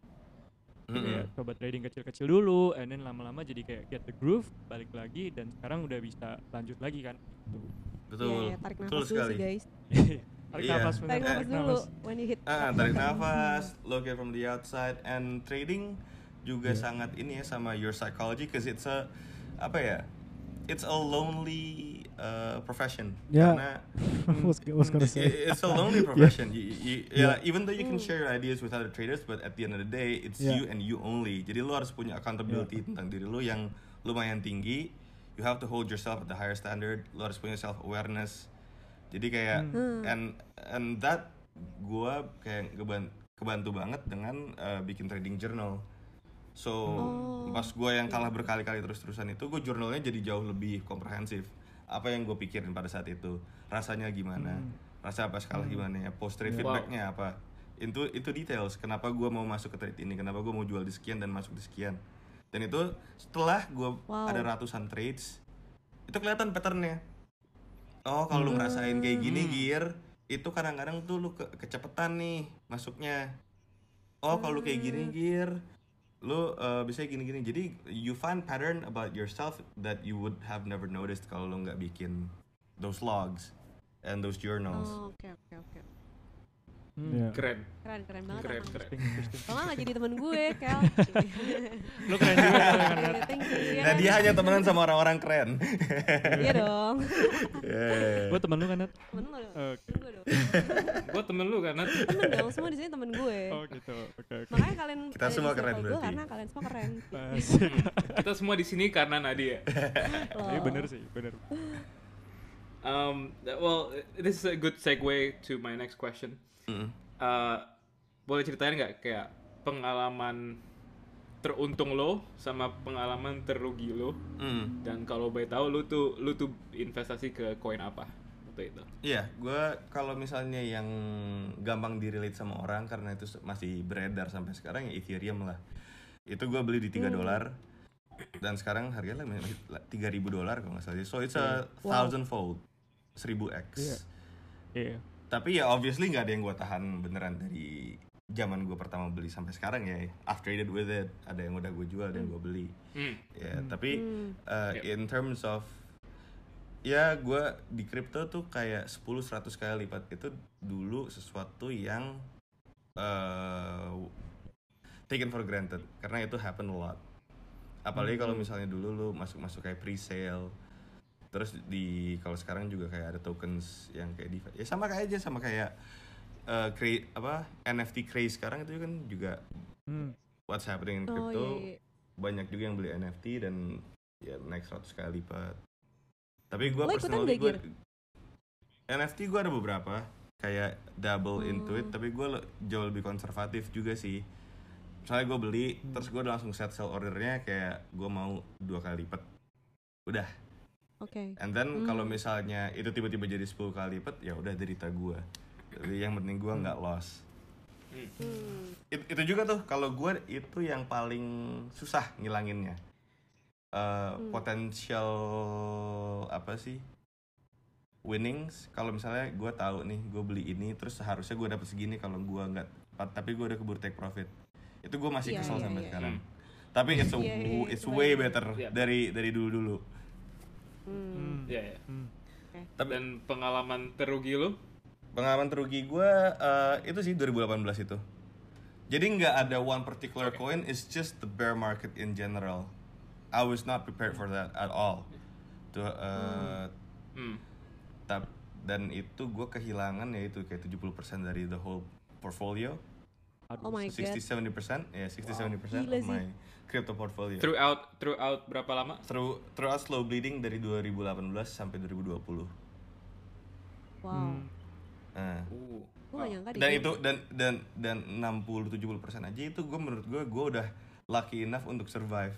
Mm-mm. ya coba trading kecil-kecil dulu and then lama-lama jadi kayak get the groove balik lagi dan sekarang udah bisa lanjut lagi kan betul Iya, iya, tarik betul dulu sekali sih guys. *laughs* tarik Iya. nafas Tarik nafas dulu when you hit. ah tarik nafas look at from the outside and trading juga Iya. sangat ini ya sama your psychology cause it's a apa ya it's a lonely uh, profession Yeah. karena was, was gonna say. it's a lonely *laughs* profession. You, you- yeah, Yeah. even though you can share your ideas with other traders, but at the end of the day, it's Yeah. you and you only. Jadi lu harus punya accountability tentang diri lu yang lumayan tinggi. You have to hold yourself at the higher standard. Lu harus punya self awareness. Jadi kayak Hmm. and and that gua kayak kebantu banget dengan eh, bikin trading journal so Oh, pas gue yang kalah berkali-kali terus-terusan itu gue jurnalnya jadi jauh lebih komprehensif. Apa yang gue pikirin pada saat itu? Rasanya gimana? Rasa pas kalah gimana ya? Post trade Wow. feedbacknya apa? Itu itu details kenapa gue mau masuk ke trade ini kenapa gue mau jual di sekian dan masuk di sekian. Dan itu setelah gue Wow. ada ratusan trades itu kelihatan patternnya. Oh kalau lu ngerasain kayak gini gear itu kadang-kadang tuh lu ke kecepetan nih masuknya. Oh kalau lu kayak gini gear lu uh, bisa gini-gini jadi you find pattern about yourself that you would have never noticed kalau lu nggak bikin those logs and those journals Oh, oke oke oke. Hmm. Yeah. Keren, Keren keren banget. keren, emang. keren. Kalau nggak jadi temen gue, Kel. Lu keren juga. Thank you. Nah dia hanya temenan sama orang-orang keren Iya dong. Yeah. Gua temen lu kan Nat? Temen lo dong. Gue dong. Gue temen lu kan, Nat? Temen dong. Semua di sini temen gue. Oh gitu. Oke oke. Makanya kalian Kita semua keren gue berarti. Karena kalian semua keren. Kita semua di sini karena Nadia. *laughs* Iya bener sih, bener. Um, well, this is a good segue to my next question. Mm. Uh, boleh ceritain nggak kayak pengalaman teruntung lo sama pengalaman terugi lo? Mm. Dan kalau boleh tahu lu tuh lu tuh investasi ke koin apa waktu itu? Iya, gue kalau misalnya yang gampang direlate sama orang karena itu masih beredar sampai sekarang ya Ethereum lah. Itu gue beli di 3 dolar dan sekarang harganya masih 3000 dolar kalau nggak salah. So it's a thousand fold, 1000x. Iya. Iya. Tapi ya obviously nggak ada yang gue tahan beneran dari zaman gue pertama beli sampai sekarang ya. I've traded with it. Ada yang udah gue jual, ada yang gue beli. Hmm. Ya, tapi Hmm. uh, Yep. in terms of ya gue di crypto tuh kayak 10-100 kali lipat itu dulu sesuatu yang uh, taken for granted karena itu happen a lot apalagi kalau misalnya dulu lu masuk-masuk kayak pre-sale terus di kalau sekarang juga kayak ada tokens yang kayak DeFi ya sama kayak aja sama kayak uh, cra- apa NFT craze sekarang itu kan juga Hmm. what's happening in Oh crypto iya. iya. banyak juga yang beli NFT dan ya naik 100 kali lipat. Tapi gue personally gue? NFT gue ada beberapa kayak double into it, Hmm. tapi gue jauh lebih konservatif juga sih. Soalnya gue beli, Hmm. terus gue langsung set sell ordernya kayak gue mau dua kali lipat. Udah. Oke. And then Hmm. kalau misalnya itu tiba-tiba jadi 10 kali lipat, ya udah derita gue. Jadi yang penting gue nggak loss. Hmm. It- itu juga tuh kalau gue itu yang paling susah ngilanginnya Eh, Hmm. potensial apa sih winnings kalau misalnya gue tahu nih gue beli ini terus seharusnya gue dapet segini kalau gue nggak tapi gue udah keburu take profit itu gue masih Iya, kesel iya, sampai iya. sekarang tapi it's a, Iya, iya, iya, it's kebayang. way better Iya. dari dari dulu dulu Hmm. Ya, ya. Hmm. tapi Dan pengalaman terugi lu? pengalaman terugi gue eh, itu sih 2018 itu jadi nggak ada one particular Oke. coin it's just the bear market in general I was not prepared for that at all tuh eh, Hmm. tap dan itu gue kehilangan ya itu kayak 70% dari the whole portfolio Oh my god. 60-70% ya 60-70% Gila of sih. Crypto portfolio Throughout throughout berapa lama? through throughout slow bleeding dari 2018 sampai 2020 Wow. Hmm. nah Uh. Deh. dan itu dan dan dan 60 70 persen aja itu gue menurut gue gue udah lucky enough untuk survive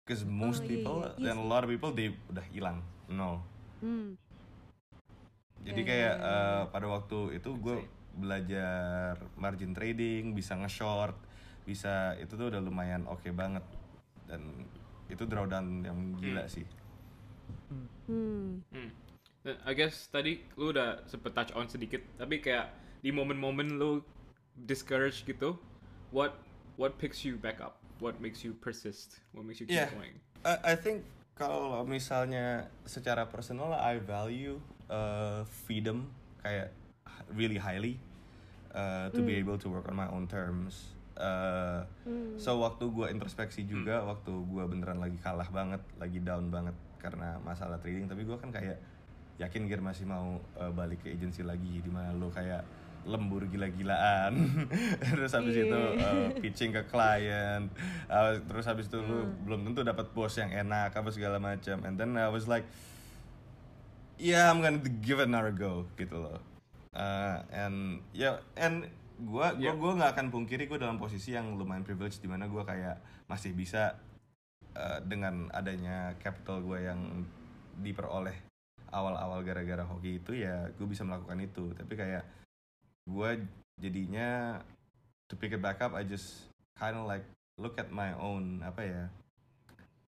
because most Oh, iya, people iya. Iya dan a lot of people they udah hilang nol Hmm. jadi Iya, kayak iya, iya, eh, pada waktu itu gue belajar margin trading bisa nge-short bisa itu tuh udah lumayan oke banget dan itu drawdown yang gila sih Hmm. Hmm. I guess tadi lu udah sempet touch on sedikit, tapi kayak di momen-momen lu discouraged gitu, what what picks you back up? What makes you persist? What makes you keep Yeah. going? I, I think kalau misalnya secara personal I value uh, freedom kayak really highly uh, to be able to work on my own terms. Uh, Hmm. So waktu gue introspeksi juga, waktu gue beneran lagi kalah banget, lagi down banget karena masalah trading, tapi gue kan kayak yakin Gir masih mau uh, balik ke agency lagi di mana lo kayak lembur gila-gilaan. *laughs* Terus habis Iya. itu uh, pitching ke klien uh, terus habis itu lu belum tentu dapat bos yang enak apa segala macam and then I was like yeah I'm gonna give it another go gitu loh. Uh, and ya and gua gua Yeah. gua nggak akan pungkiri gua dalam posisi yang lumayan privilege di mana gua kayak masih bisa eh, dengan adanya capital gua yang diperoleh awal-awal gara-gara hoki itu ya gue bisa melakukan itu tapi kayak gua jadinya to pick it back up I just kind of like look at my own apa ya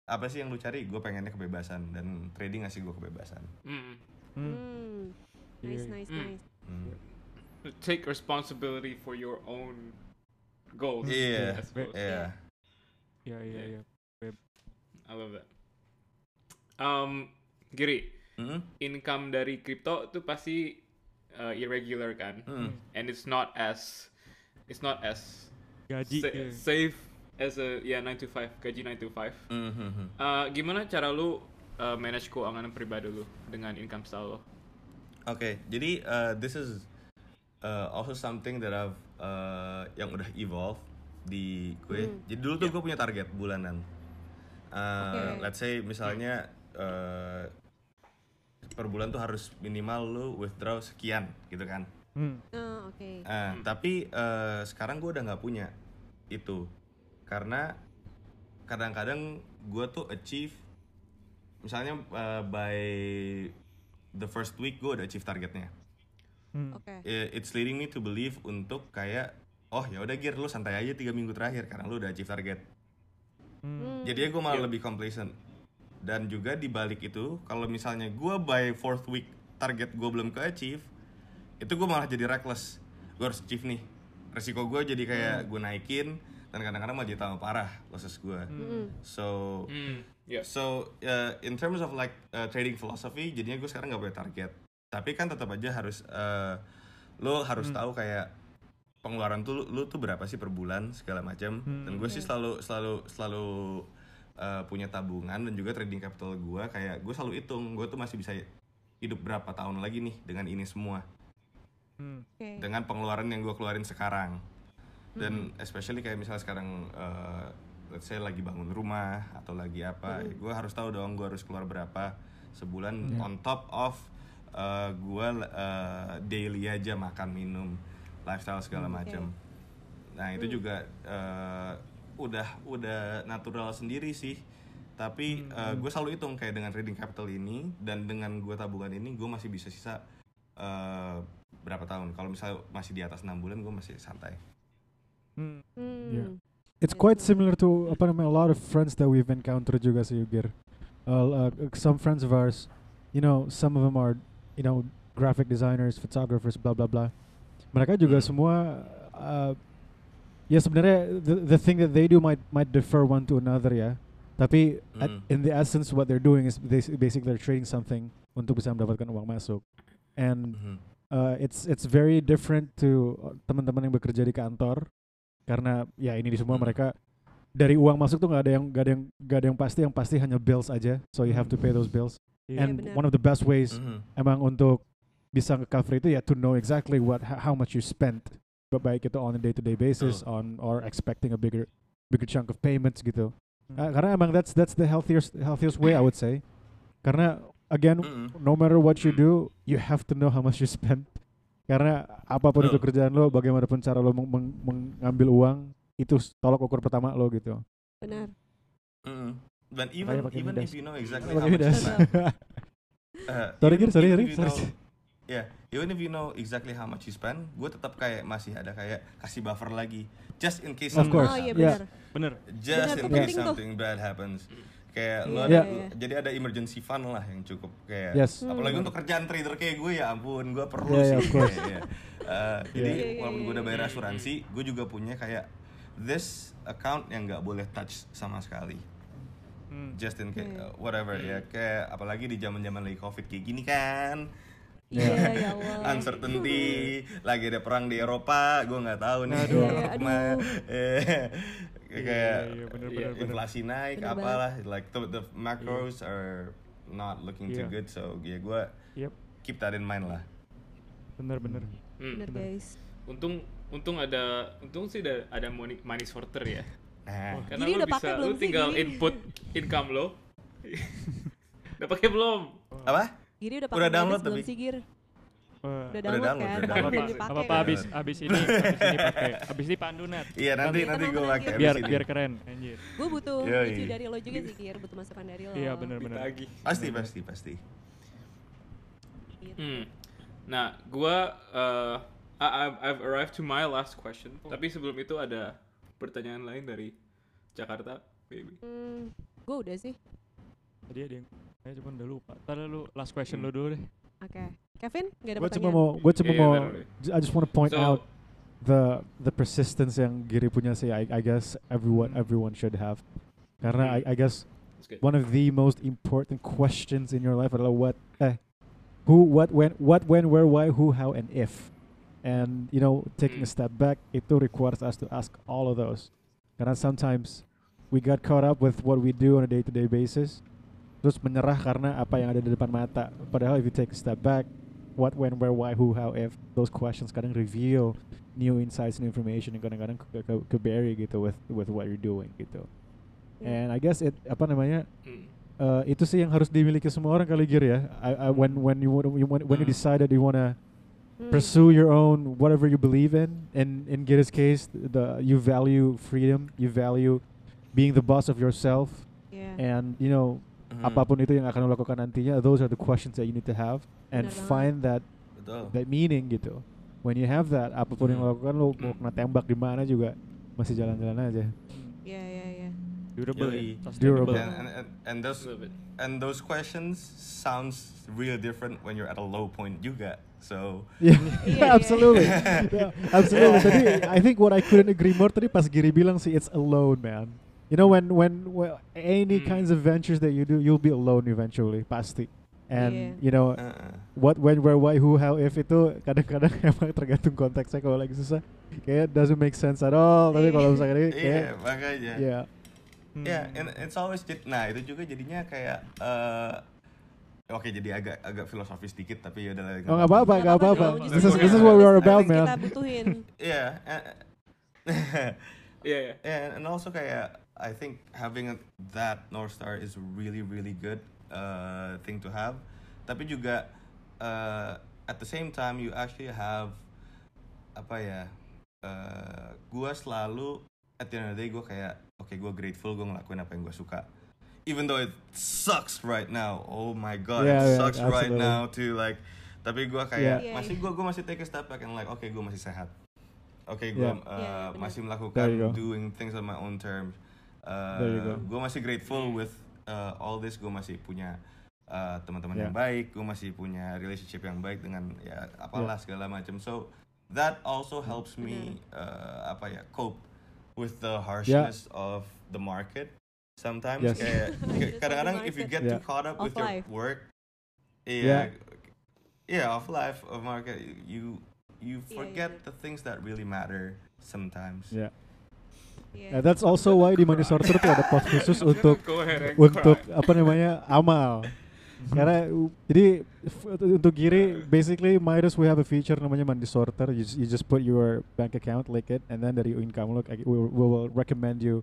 apa sih yang lu cari gue pengennya kebebasan dan trading ngasih gue kebebasan Mm. Hmm. Hmm. Nice, Iya. nice, Hmm. nice. Hmm. Take responsibility for your own goals. Iya, I suppose. iya Iya iya iya. I love that. Um, Giri, Mm-mm. income dari crypto itu pasti uh, irregular kan, Mm. and it's not as it's not as Gaji. sa- iya. safe as a ya 9 to 5 gaji 9 to 5. Mhm. Uh, gimana cara lu uh, manage keuangan pribadi lu dengan income style lo? Oke, jadi uh, this is uh, also something that I've uh, yang udah evolve di gue. Hmm. Jadi dulu tuh gue punya target bulanan. Uh, Oke. Let's say misalnya uh, per bulan tuh harus minimal lu withdraw sekian gitu kan. Hmm. Ah, oke. Uh, Tapi uh, sekarang gue udah nggak punya itu karena kadang-kadang gue tuh achieve misalnya uh, by the first week gue udah achieve targetnya Hmm. Oke. i- it's leading me to believe untuk kayak oh ya udah gear lu santai aja tiga minggu terakhir karena lu udah achieve target Hmm. Hmm. jadinya gue malah Yep. lebih complacent dan juga di balik itu kalau misalnya gue by fourth week target gue belum ke achieve itu gue malah jadi reckless gue harus achieve nih resiko gue jadi kayak gue naikin dan kadang-kadang malah jadi tambah parah losses gue Mm-mm. so Hmm, yeah. So uh, in terms of like uh, trading philosophy, jadinya gue sekarang nggak punya target. Tapi kan tetap aja harus uh, lo harus tahu kayak pengeluaran tuh lu, lu tuh berapa sih per bulan segala macam. Hmm. Dan gue sih selalu selalu selalu uh, punya tabungan dan juga trading capital gue kayak gue selalu hitung gue tuh masih bisa hidup berapa tahun lagi nih dengan ini semua Hmm. Oke. dengan pengeluaran yang gue keluarin sekarang dan especially kayak misalnya sekarang uh, let's say lagi bangun rumah atau lagi apa gue harus tahu dong gue harus keluar berapa sebulan on top of uh, gue uh, daily aja makan minum lifestyle segala Hmm, macam nah itu juga uh, udah udah natural sendiri sih tapi uh, gue selalu hitung kayak dengan trading capital ini dan dengan gue tabungan ini gue masih bisa sisa uh, berapa tahun kalau misalnya masih di atas enam bulan gue masih santai Hmm. Hmm. Yeah. It's quite similar to apa namanya a lot of friends that we've encountered juga sih Gir. Uh, uh, some friends of ours, you know, some of them are, you know, graphic designers, photographers, blah blah blah. Mereka juga Hmm. semua, uh, ya sebenarnya the, the thing that they do might might differ one to another ya. Tapi at, Mm. in the essence what they're doing is basi- basically they're trading something untuk bisa mendapatkan uang masuk. And Mhm. uh, it's it's very different to uh, teman-teman yang bekerja di kantor karena ya ini di semua Hmm. mereka dari uang masuk tuh nggak ada yang nggak ada yang nggak ada yang pasti yang pasti hanya bills aja so you have to pay those bills Iya. and benar. one of the best ways Mhm. emang untuk bisa nge-cover itu ya to know exactly what ho- how much you spent Ba- baik itu on a day to day basis on or expecting a bigger bigger chunk of payments gitu Hmm. Uh, karena emang that's that's the healthiest healthiest way I would say karena again Mhm. no matter what you do, you have to know how much you spend. Karena apa pun itu Betul. kerjaan lo, bagaimanapun cara lo meng- meng- mengambil uang, itu tolok ukur pertama lo gitu. Benar. Mhm. Dan even Makanya even Midas. if you know exactly how much you Midas. spend, uh, Sorry, Gir, sorry, sorry, you sorry. know- Yeah, even if you know exactly how much you spend, gue tetap kayak masih ada kayak kasih buffer lagi, just in case. Of something- course. Oh iya Yeah. benar. Bener. Just Benar, in case tuh. something bad happens. Kayak lo Iya, ada, iya, iya. jadi ada emergency fund lah yang cukup kayak. Yes. Apalagi Hmm. untuk kerjaan trader kayak gue ya ampun, gue perlu Yeah, sih. yeah, of course. *laughs* Iya. Uh, Jadi iya, walaupun gue udah bayar asuransi, gue juga punya kayak this account yang nggak boleh touch sama sekali. Hmm. Just in case, uh, whatever ya. Kayak apalagi di zaman zaman lagi covid kayak gini kan. Iya ya *laughs* Allah. Uncertainty, lagi ada perang di Eropa, gue nggak tahu nih. Aduh. Iya, *laughs* aduh. Eh, Iya, kayak iya, bener, bener, bener. inflasi naik Bener apalah like the, the macros are not looking too Iya. good so ya gue Yep. keep that in mind lah Bener bener. Hmm. Benar guys. Untung untung ada untung sih ada ada money, money sorter ya. Nah Karena lu udah pakai lu belum sih, tinggal Giri? input income lo. *laughs* udah pakai belum? apa Giri udah Udah pakai download Midas belum tapi. sih Gir? Udah Udah download download, kan? udah download. apa apa kan? abis abis ini *laughs* abis ini pakai abis ini pandu net Iya nanti Nanti- nanti gue pakai biar ini. biar keren anjir Gue butuh ide dari lo juga sih, Kir. Butuh masukan dari lo. iya bener bener Ditagih. Pasti pasti pasti. Gitu. Hmm. Nah, gua uh, I- I've, I've arrived to my last question. Tapi sebelum itu ada pertanyaan lain dari Jakarta, baby. Hmm, gue udah sih. tadi ada yang saya cuma udah lupa Ntar lu last question lu dulu deh Oke. Kevin, gak ada Gue cuma pertanyaan? mau, gue cuma Iya, iya, mau, benar, benar. j- I just want to point So- out the the persistence yang Giri punya sih. I, I guess everyone everyone should have. Karena I, I guess one of the most important questions in your life adalah what, eh, who, what, when, what, when, where, why, who, how, and if. And you know, taking a Mm. step back, itu requires us to ask all of those. Karena sometimes we got caught up with what we do on a day-to-day basis, terus menyerah karena apa yang ada di depan mata. Padahal if you take a step back, what, when, where, why, who, how, if, those questions kadang reveal new insights and information yang kadang-kadang ke, ke, ke bury gitu with with what you're doing gitu. Hmm. And I guess it apa namanya Hmm. uh, itu sih yang harus dimiliki semua orang kali Gir ya. I, I, when when you wanna- you when, when you Hmm. decided you wanna Hmm. pursue your own whatever you believe in. In in Gir's case, the you value freedom, you value being the boss of yourself, Iya. and you know Mhm. apapun itu yang akan lo lakukan nantinya. Those are the questions that you need to have and Benar banget. find that Betul. that meaning gitu. When you have that, apapun yang lo Hmm. lakukan lo mau kena tembak di mana juga masih jalan-jalan aja. Iya, iya, iya. durable Yoi. ya sustainable Durable. And, and, and, and those and those questions sounds real different when you're at a low point juga. So Yeah, iya. *laughs* absolutely. yeah, absolutely. Tadi I think what I couldn't agree more tadi pas Giri bilang sih it's alone, man. You know when when well, any Mm. kinds of ventures that you do, you'll be alone eventually, pasti. And Iya. you know uh, what, when, where, why, who, how, if itu kadang-kadang *laughs* emang tergantung konteksnya kalau lagi susah. Kayak doesn't make sense at all. Tapi kalau misalnya ini *laughs* iya kayak makanya. yeah. Hmm. Ya, and it's always nah itu juga jadinya kayak eh oke jadi agak agak filosofis dikit tapi ya udah lah, Oh nggak apa-apa, nggak apa-apa. This is this is what we are about, man. Kita butuhin. *laughs* Iya, eh, Yeah, yeah. and, and also kayak I think having that North Star is really really good uh, thing to have. Tapi juga uh, at the same time you actually have apa ya? Uh, gua selalu at the end of the day gue kayak oke gue grateful gue ngelakuin apa yang gue suka. Even though it sucks right now, oh my god, Yeah, it yeah, sucks right absolutely. now to like. Tapi gue kayak Yeah. masih gue gue masih take a step back and like oke gue masih sehat. Oke, gue Yeah. uh, Yeah, masih melakukan doing things on my own terms. Uh, There you go. Gue masih grateful with uh, all this. Gue masih punya uh, teman-teman Yeah. yang baik. Gue masih punya relationship yang baik dengan ya apalah segala macam. So that also helps me uh, apa ya cope with the harshness of the market. Sometimes Yes. kayak *laughs* of kadang-kadang if you get Yeah. too caught up Of with your life. work, Yeah. yeah, yeah, of life of market, you you forget benar. the things that really matter sometimes. Yeah. Yeah, that's also why di Money Sorter tuh ada pot khusus *laughs* untuk and untuk cry. apa namanya amal. Karena jadi untuk Giri basically Midas we have a feature namanya Mandi Sorter. You just, you just put your bank account, link it, and then dari income lo kayak- we, will- we will recommend you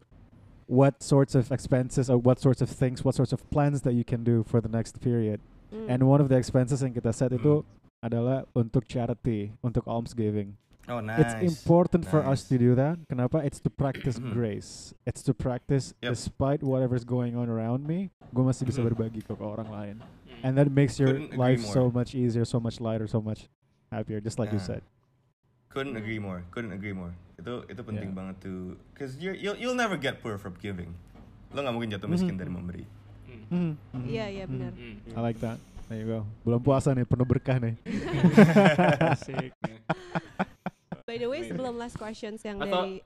what sorts of expenses or what sorts of things, what sorts of plans that you can do for the next period. Hmm. And one of the expenses yang kita set itu Hmm. adalah untuk charity, untuk almsgiving. Oh, nice. It's important for us to do that. Kenapa? It's to practice Mhm. grace. It's to practice Yep. despite whatever's going on around me. Gue masih bisa Mhm. berbagi ke ke orang lain. Hmm. And that makes your Couldn't life so much easier, so much lighter, so much happier. Just like you Ah. said. Couldn't agree more. Couldn't agree more. Itu itu penting Yeah. banget tuh. Cause you you'll you'll never get poor from giving. Lo nggak mungkin jatuh miskin Mhm. dari memberi. Hmm. Iya, iya, benar. Hmm. I like that. There you go. Bulan puasa nih, penuh berkah nih. *laughs* By the way, sebelum last questions yang I thought- dari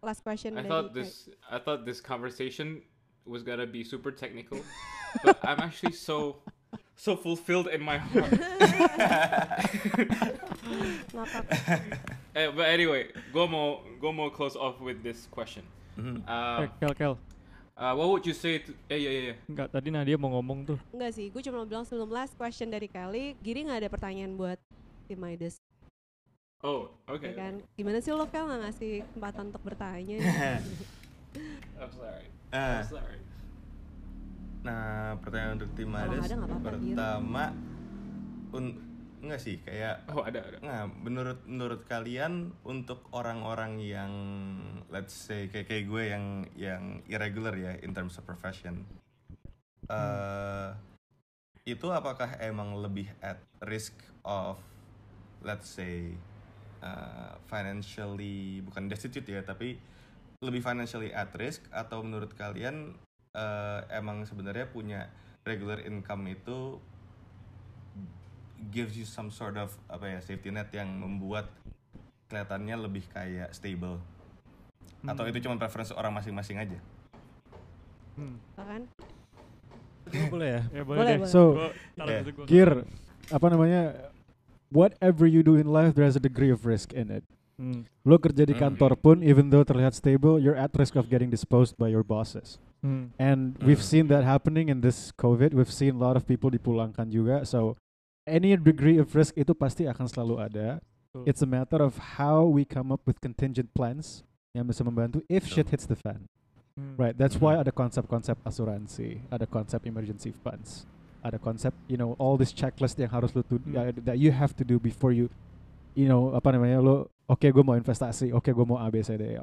last question I dari thought this I thought this conversation was gonna be super technical, *laughs* but I'm actually so so fulfilled in my heart. *laughs* Eh, but anyway, go more go more close off with this question. Mhm. Uh, Eh, Kel, Kel. uh, what would you say to? Eh, yeah, yeah, yeah. Enggak, tadi Nadia mau ngomong tuh. Enggak sih, gue cuma mau bilang sebelum last question dari Kali, Giri nggak ada pertanyaan buat tim Midas, Oh, ya okay. kan? Gimana sih lo Kal nggak ngasih kesempatan untuk bertanya? *laughs* I'm sorry. Ah, I'm sorry. Nah pertanyaan untuk tim ada Gir. pertama un enggak sih kayak Oh ada ada. Nah, menurut menurut kalian untuk orang-orang yang let's say kayak kayak gue yang yang irregular ya in terms of profession, eh itu apakah emang lebih at risk of let's say uh, financially bukan destitute ya tapi lebih financially at risk atau menurut kalian eh, emang sebenarnya punya regular income itu gives you some sort of apa ya safety net yang membuat kelihatannya lebih kayak stable atau itu cuma preference orang masing-masing aja Hmm. kan boleh ya Ya Boleh, boleh, deh. boleh. So, yeah. gitu Gear, apa namanya? Whatever you do in life, there's a degree of risk in it. Hmm. Lo kerja di Hmm. kantor pun, even though terlihat stable, you're at risk of getting disposed by your bosses. Hmm. And we've Hmm. seen that happening in this COVID. We've seen a lot of people dipulangkan juga. So any degree of risk itu pasti akan selalu ada. Betul. It's a matter of how we come up with contingent plans yang bisa membantu if shit hits the fan. Hmm. Right. That's why Mhm. ada konsep-konsep asuransi, ada konsep emergency funds, ada konsep you know all this checklist yang harus lu tu- Hmm. ya, that you have to do before you you know apa namanya lo oke gue mau investasi, oke gue mau A B C D.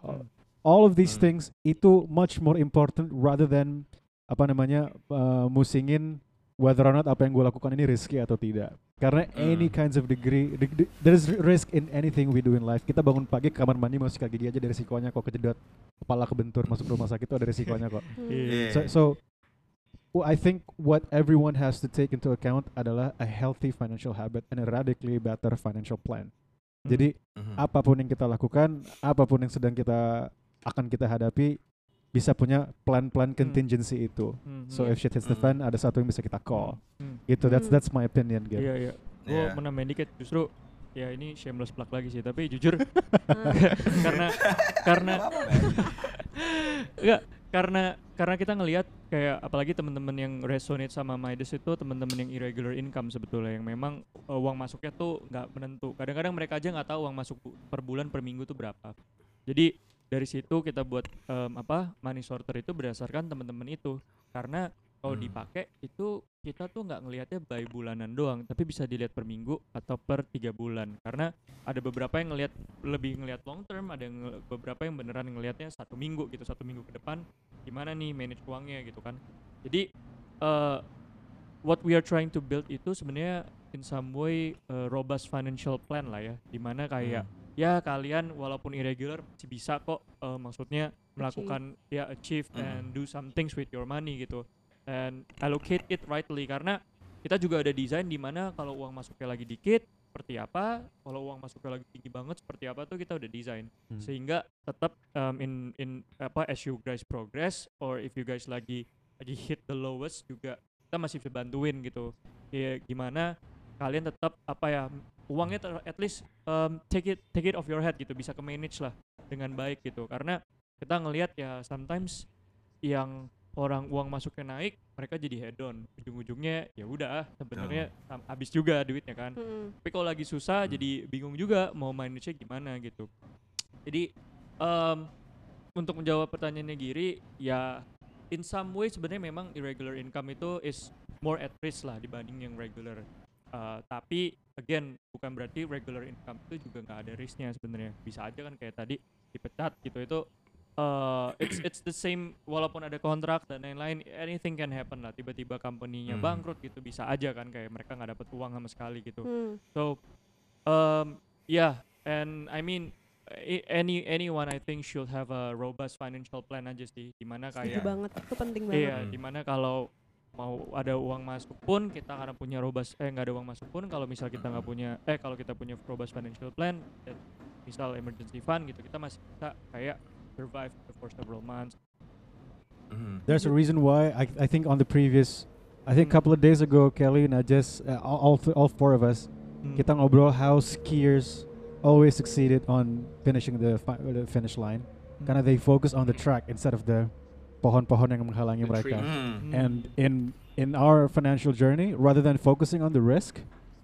All, Hmm. of these Hmm. things itu much more important rather than apa namanya uh, musingin whether or not apa yang gue lakukan ini risky atau tidak. Karena any Hmm. kinds of degree, de- de- there's ri- risk in anything we do in life. Kita bangun pagi ke kamar mandi mau sikat gigi aja dari risikonya kok kejedot kepala kebentur masuk rumah sakit itu ada risikonya kok. Hmm. Iya. So, so well, I think what everyone has to take into account adalah a healthy financial habit and a radically better financial plan. Hmm. Jadi Mhm. apa pun yang kita lakukan, apa pun yang sedang kita akan kita hadapi, bisa punya plan-plan contingency itu. Hmm. So Hmm. if shit hits the Hmm. fan, ada satu yang bisa kita call. Hmm. Gitu. That's Hmm. that's my opinion, gitu. Iya iya. Gue Iya. mau nambahin dikit justru ya ini shameless plug lagi sih tapi jujur *laughs* *laughs* karena karena enggak *laughs* karena karena kita ngelihat kayak apalagi teman-teman yang resonate sama Midas itu teman-teman yang irregular income sebetulnya yang memang uh, uang masuknya tuh nggak menentu kadang-kadang mereka aja nggak tahu uang masuk per bulan per minggu tuh berapa jadi dari situ kita buat em, apa money sorter itu berdasarkan teman-teman itu. Karena kalau Hmm. dipakai itu kita tuh nggak ngelihatnya by bulanan doang tapi bisa dilihat per minggu atau per tiga bulan. Karena ada beberapa yang ngelihat lebih ngelihat long term ada yang beberapa yang beneran ngelihatnya satu minggu gitu satu minggu ke depan. Gimana nih manage uangnya gitu kan. Jadi eh what we are trying to build itu sebenarnya in some way eh, robust financial plan lah ya. Di mana kayak Hmm. Ya kalian walaupun irregular masih bisa kok eh, maksudnya melakukan ya achieve Hmm. and do some things with your money gitu and allocate it rightly karena kita juga ada desain di mana kalau uang masuknya lagi dikit seperti apa kalau uang masuknya lagi tinggi banget seperti apa tuh kita udah desain Hmm. sehingga tetap um, in in apa as you guys progress or if you guys lagi lagi hit the lowest juga kita masih bisa bantuin gitu ya gimana kalian tetap apa ya uangnya ter- at least um, take it take it off your head gitu bisa ke manage lah dengan baik gitu. Karena kita ngelihat ya sometimes yang orang uang masuknya naik mereka jadi head on. Ujung-ujungnya ya udah sebenarnya habis juga duitnya kan. Hmm. tapi kalau lagi susah Hmm. jadi bingung juga mau manage gimana gitu. Jadi em, untuk menjawab pertanyaannya Giri ya in some way sebenarnya memang irregular income itu is more at risk lah dibanding yang regular Eh, tapi again bukan berarti regular income itu juga nggak ada risknya sebenarnya bisa aja kan kayak tadi dipecat gitu itu eh it's it's the same walaupun ada kontrak dan lain-lain anything can happen lah tiba-tiba company-nya Hmm. bangkrut gitu bisa aja kan kayak mereka nggak dapat uang sama sekali gitu Hmm. So, um, yeah, and I mean, any anyone I think should have a robust financial plan aja sih, di mana Setuju kayak banget. Itu penting banget. iya, Hmm. di mana kalau mau ada uang masuk pun kita karena punya robust eh nggak ada uang masuk pun kalau misal kita nggak punya eh kalau kita punya robust financial plan eh, misal emergency fund gitu kita masih bisa kayak survive for several months Mhm. There's a reason why I I think on the previous I think a Hmm. couple of days ago Kelly Najas uh, all all, th- all four of us Hmm. kita ngobrol how skiers always succeeded on finishing the, fi- the finish line Hmm. karena they focus on the track instead of the pohon-pohon yang menghalangi The mereka. Hmm. And in in our financial journey, rather than focusing on the risk,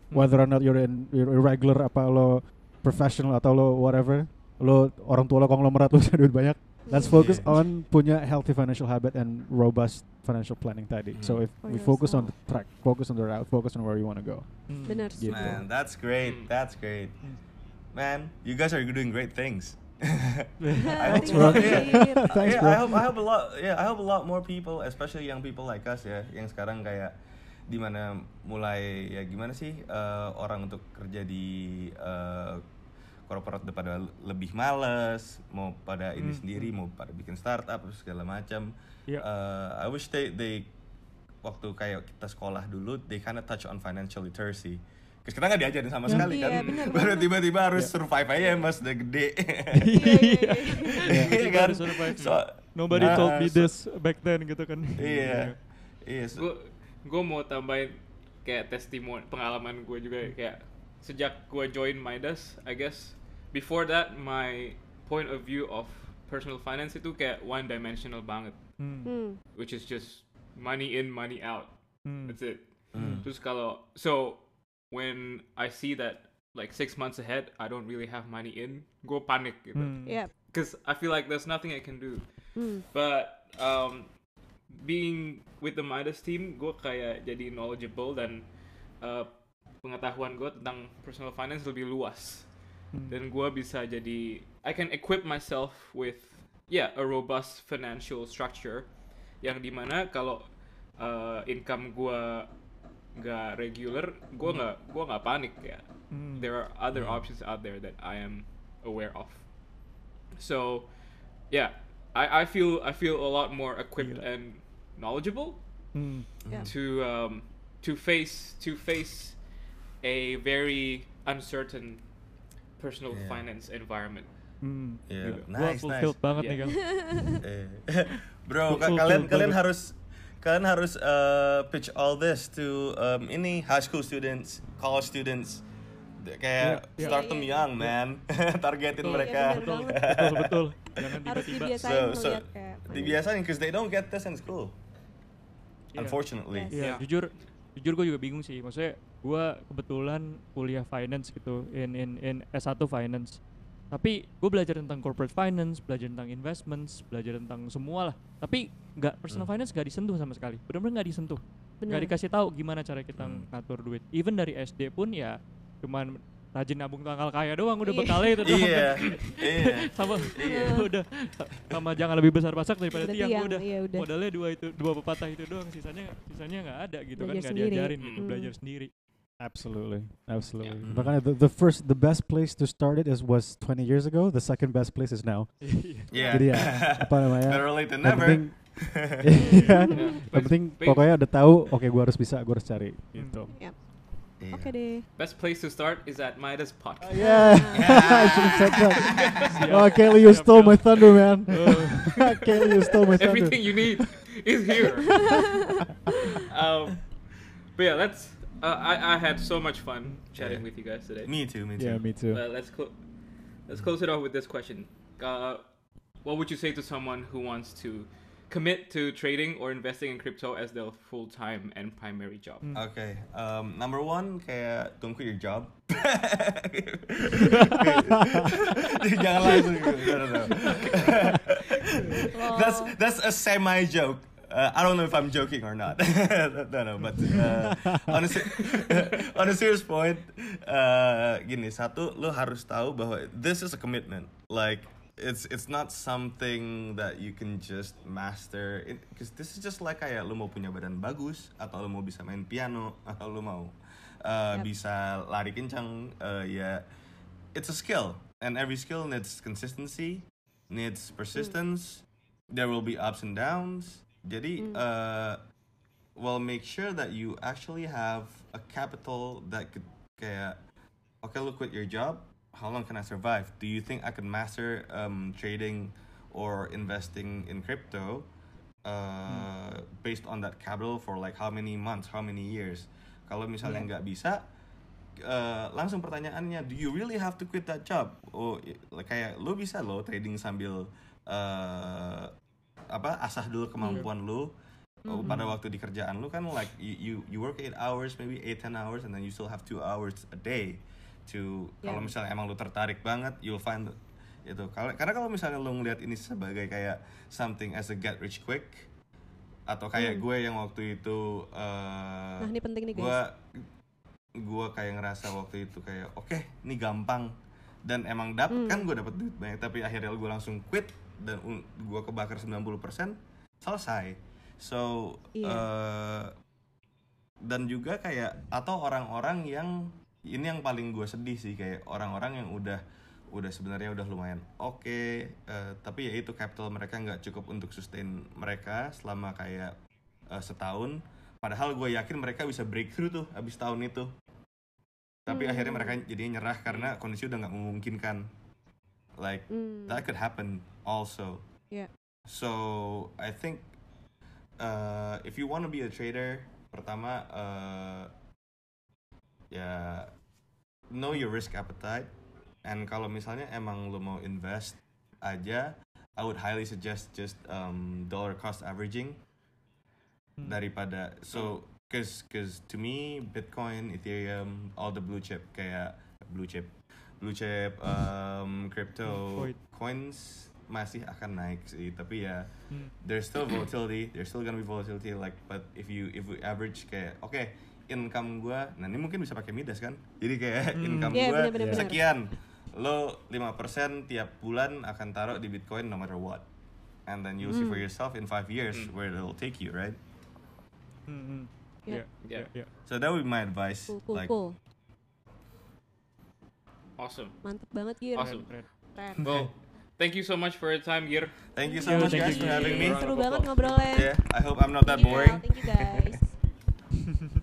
Hmm. whether or not you're in you're irregular apa lo professional atau lo whatever, lo orang tua lo konglomerat lo punya *laughs* duit banyak, let's focus Yeah. on punya healthy financial habit and robust financial planning tadi. So Mm. if For we focus on the yourself. track, focus on the route, focus on where you want to go. Hmm. Bener Gitu. Man, that's great. Mm. That's great. Mm. Man, you guys are doing great things. I Thanks, hope a lot, bro. yeah. Thanks, yeah. I hope I hope a lot yeah, I hope a lot more people, especially young people like us ya, yang sekarang kayak di mana mulai ya gimana sih eh, orang untuk kerja di eh, corporate udah pada lebih males, mau pada ini Hmm, sendiri, mau pada bikin startup segala macam. Iya. Eh, I wish they they waktu kayak kita sekolah dulu, they kinda touch on financial literacy. Terus kita nggak diajarin sama Iya, sekali iya, kan, benar baru tiba-tiba harus survive aja mas udah gede. *laughs* Iya, iya, iya. Iya kan? harus survive. So- Nobody Nah, told me so- this back then gitu kan. Iya. Iya. gue mau tambahin kayak testimoni pengalaman gue juga kayak sejak gue join Midas I guess before that my point of view of personal finance itu kayak one dimensional banget Hmm. Hmm. which is just money in money out Hmm. that's it Hmm. terus kalau so when I see that like six months ahead I don't really have money in gue panik gitu Hmm. Iya. because I feel like there's nothing I can do Hmm. But um, being with the Midas team, gue kayak jadi knowledgeable dan uh, pengetahuan gue tentang personal finance lebih luas. Hmm. Dan gue bisa jadi, I can equip myself with, yeah, a robust financial structure yang di mana kalau uh, income gue nggak regular, gue nggak gue nggak panik ya. Hmm. There are other options out there that I am aware of. So, yeah, I, I feel I feel a lot more equipped Gila. and knowledgeable Hmm. Yeah. to um, to face to face a very uncertain personal Yeah. finance environment. Hmm. Iya. Gua Nice, fulfilled nice. banget Yeah. nih kan. *laughs* Eh. *laughs* Bro, ka- kalian kalian harus kalian harus uh, pitch all this to um, ini high school students, college students. Kayak Iya, iya. start Iya, them iya. young, man. *laughs* Targetin Betul. mereka. Iya, betul, betul, betul. Jangan Harus tiba-tiba. dibiasain So- so, kayak. Dibiasain because they don't get this in school. Iya. Unfortunately. Yes. Iya, Yeah. jujur jujur gue juga bingung sih. Maksudnya gue kebetulan kuliah finance gitu in in in S1 finance. Tapi gue belajar tentang corporate finance, belajar tentang investments, belajar tentang semua lah. Tapi nggak personal Hmm. finance nggak disentuh sama sekali. Benar-benar nggak disentuh. Nggak dikasih tahu gimana cara kita Hmm. ngatur duit. Even dari SD pun ya cuman rajin nabung tanggal kaya doang udah Iya. bekalnya itu doang. Iya. *laughs* Iya. sama Iya. *laughs* udah sama jangan lebih besar pasak daripada tiang, tiang, udah iya, udah. modalnya dua itu dua pepatah itu doang sisanya sisanya nggak ada gitu kan Belajar nggak sendiri. diajarin Hmm. gitu belajar sendiri Absolutely, absolutely. Yeah. Makanya the, the first, the best place to start it is was 20 years ago. The second best place is now. *laughs* Yeah. Jadi ya, apa namanya? Better late than Yang never. penting. Yeah, Yang but penting ba- pokoknya udah tahu. Oke, gua harus bisa, gua harus cari. Gitu. Iya. Oke deh. best place to start is at Midas podcast. Yeah, *laughs* Yeah. I should have said that. Oh, Kelly, you stole my thunder, man. Oh. *laughs* Kelly, you stole my thunder. Everything you need is here. *laughs* um, but yeah, let's. Uh, I I had so much fun chatting Yeah. with you guys today. Me too, me too. Yeah, me too. Uh, let's clo- let's close it off with this question. Uh, what would you say to someone who wants to commit to trading or investing in crypto as their full time and primary job? Hmm. Okay, um, number one kayak don't quit your job. *laughs* *laughs* Jangan langsung. No, no, no. that's that's a semi joke. Uh, I don't know if I'm joking or not. *laughs* no, no, but uh, on, a, on a serious point, uh, gini satu, lo harus tahu bahwa this is a commitment. Like it's it's not something that you can just master. Because this is just like kayak lo mau punya badan bagus atau lo mau bisa main piano *laughs* atau lo mau uh, Yep. bisa lari kencang. Uh, ya, it's a skill, and every skill needs consistency, needs persistence. There will be ups and downs. Jadi, uh, well, make sure that you actually have a capital that could kayak, okay, look quit your job. How long can I survive? Do you think I can master um, trading or investing in crypto uh, based on that capital for like how many months, how many years? Kalau misalnya nggak bisa, uh, langsung pertanyaannya, do you really have to quit that job? Oh, kayak lo bisa lo trading sambil uh, apa asah dulu kemampuan lo. Oh, pada waktu di kerjaan lu kan like you, you you work 8 hours maybe 8 10 hours and then you still have 2 hours a day to kalau Yeah. misalnya emang lu tertarik banget you'll find itu kalau karena kalau misalnya lo ngeliat ini sebagai kayak something as a get rich quick atau kayak Hmm. gue yang waktu itu eh, Nah, ini penting nih, guys. gue gue kayak ngerasa waktu itu kayak oke ini gampang dan emang dapet Hmm. kan gue dapet duit banyak tapi akhirnya gue langsung quit dan gue kebakar 90% selesai so Iya. eh, dan juga kayak atau orang-orang yang ini yang paling gue sedih sih kayak orang-orang yang udah udah sebenarnya udah lumayan oke eh, tapi ya itu capital mereka nggak cukup untuk sustain mereka selama kayak eh, setahun padahal gue yakin mereka bisa breakthrough tuh abis tahun itu tapi Hmm. akhirnya mereka jadinya nyerah karena kondisi udah nggak memungkinkan like Hmm. that could happen also Yeah. so I think uh, if you want to be a trader pertama uh, ya know your risk appetite and kalau misalnya emang lo mau invest aja I would highly suggest just um, dollar cost averaging Hmm. daripada so cause cause to me Bitcoin, Ethereum, all the blue chip kayak blue chip, blue chip, um, crypto Coin. coins masih akan naik sih tapi ya Hmm. there's still volatility, there's still gonna be volatility like but if you if we average kayak oke income gua, nah ini mungkin bisa pakai midas kan, jadi kayak Hmm. income gua bener-bener, bener. sekian, lo 5% tiap bulan akan taruh di Bitcoin no matter what, and then you'll see for Hmm. yourself in five years Hmm. where it'll take you right. Hmm, hmm. Yeah. Yeah, yeah, yeah. So that would be my advice. Cool, cool, like, cool. Awesome. Mantep banget, Gir. Awesome. Keren. Well, thank you so much for your time, Gir. thank you so much guys for having me. Seru banget ngobrolnya. Yeah, I hope I'm not that boring. Thank you, guys.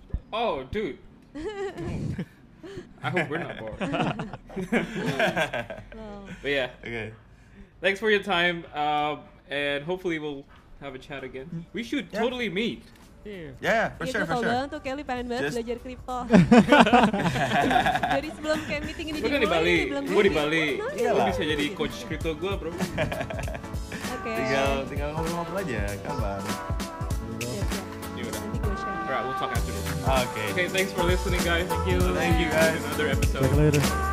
*laughs* Oh, dude. *laughs* I hope we're not bored. *laughs* Wow. but yeah, okay. thanks for your time. Um, and hopefully we'll have a chat again. We should Yeah. totally meet. Iya. Yeah, for Iya, sure, for sure. banget tuh Kelly pengen banget Just- belajar kripto. *laughs* Dari sebelum kayak meeting ini Gue di Bali, gue di. Bali. Gue Iyalah. bisa jadi coach crypto gue, bro. Oke. Tinggal tinggal ngobrol-ngobrol aja, kabar. Gue. Alright, we'll talk after this. Okay. Okay, thanks for listening, guys. Thank you. Thank you, guys. Another episode. Check later.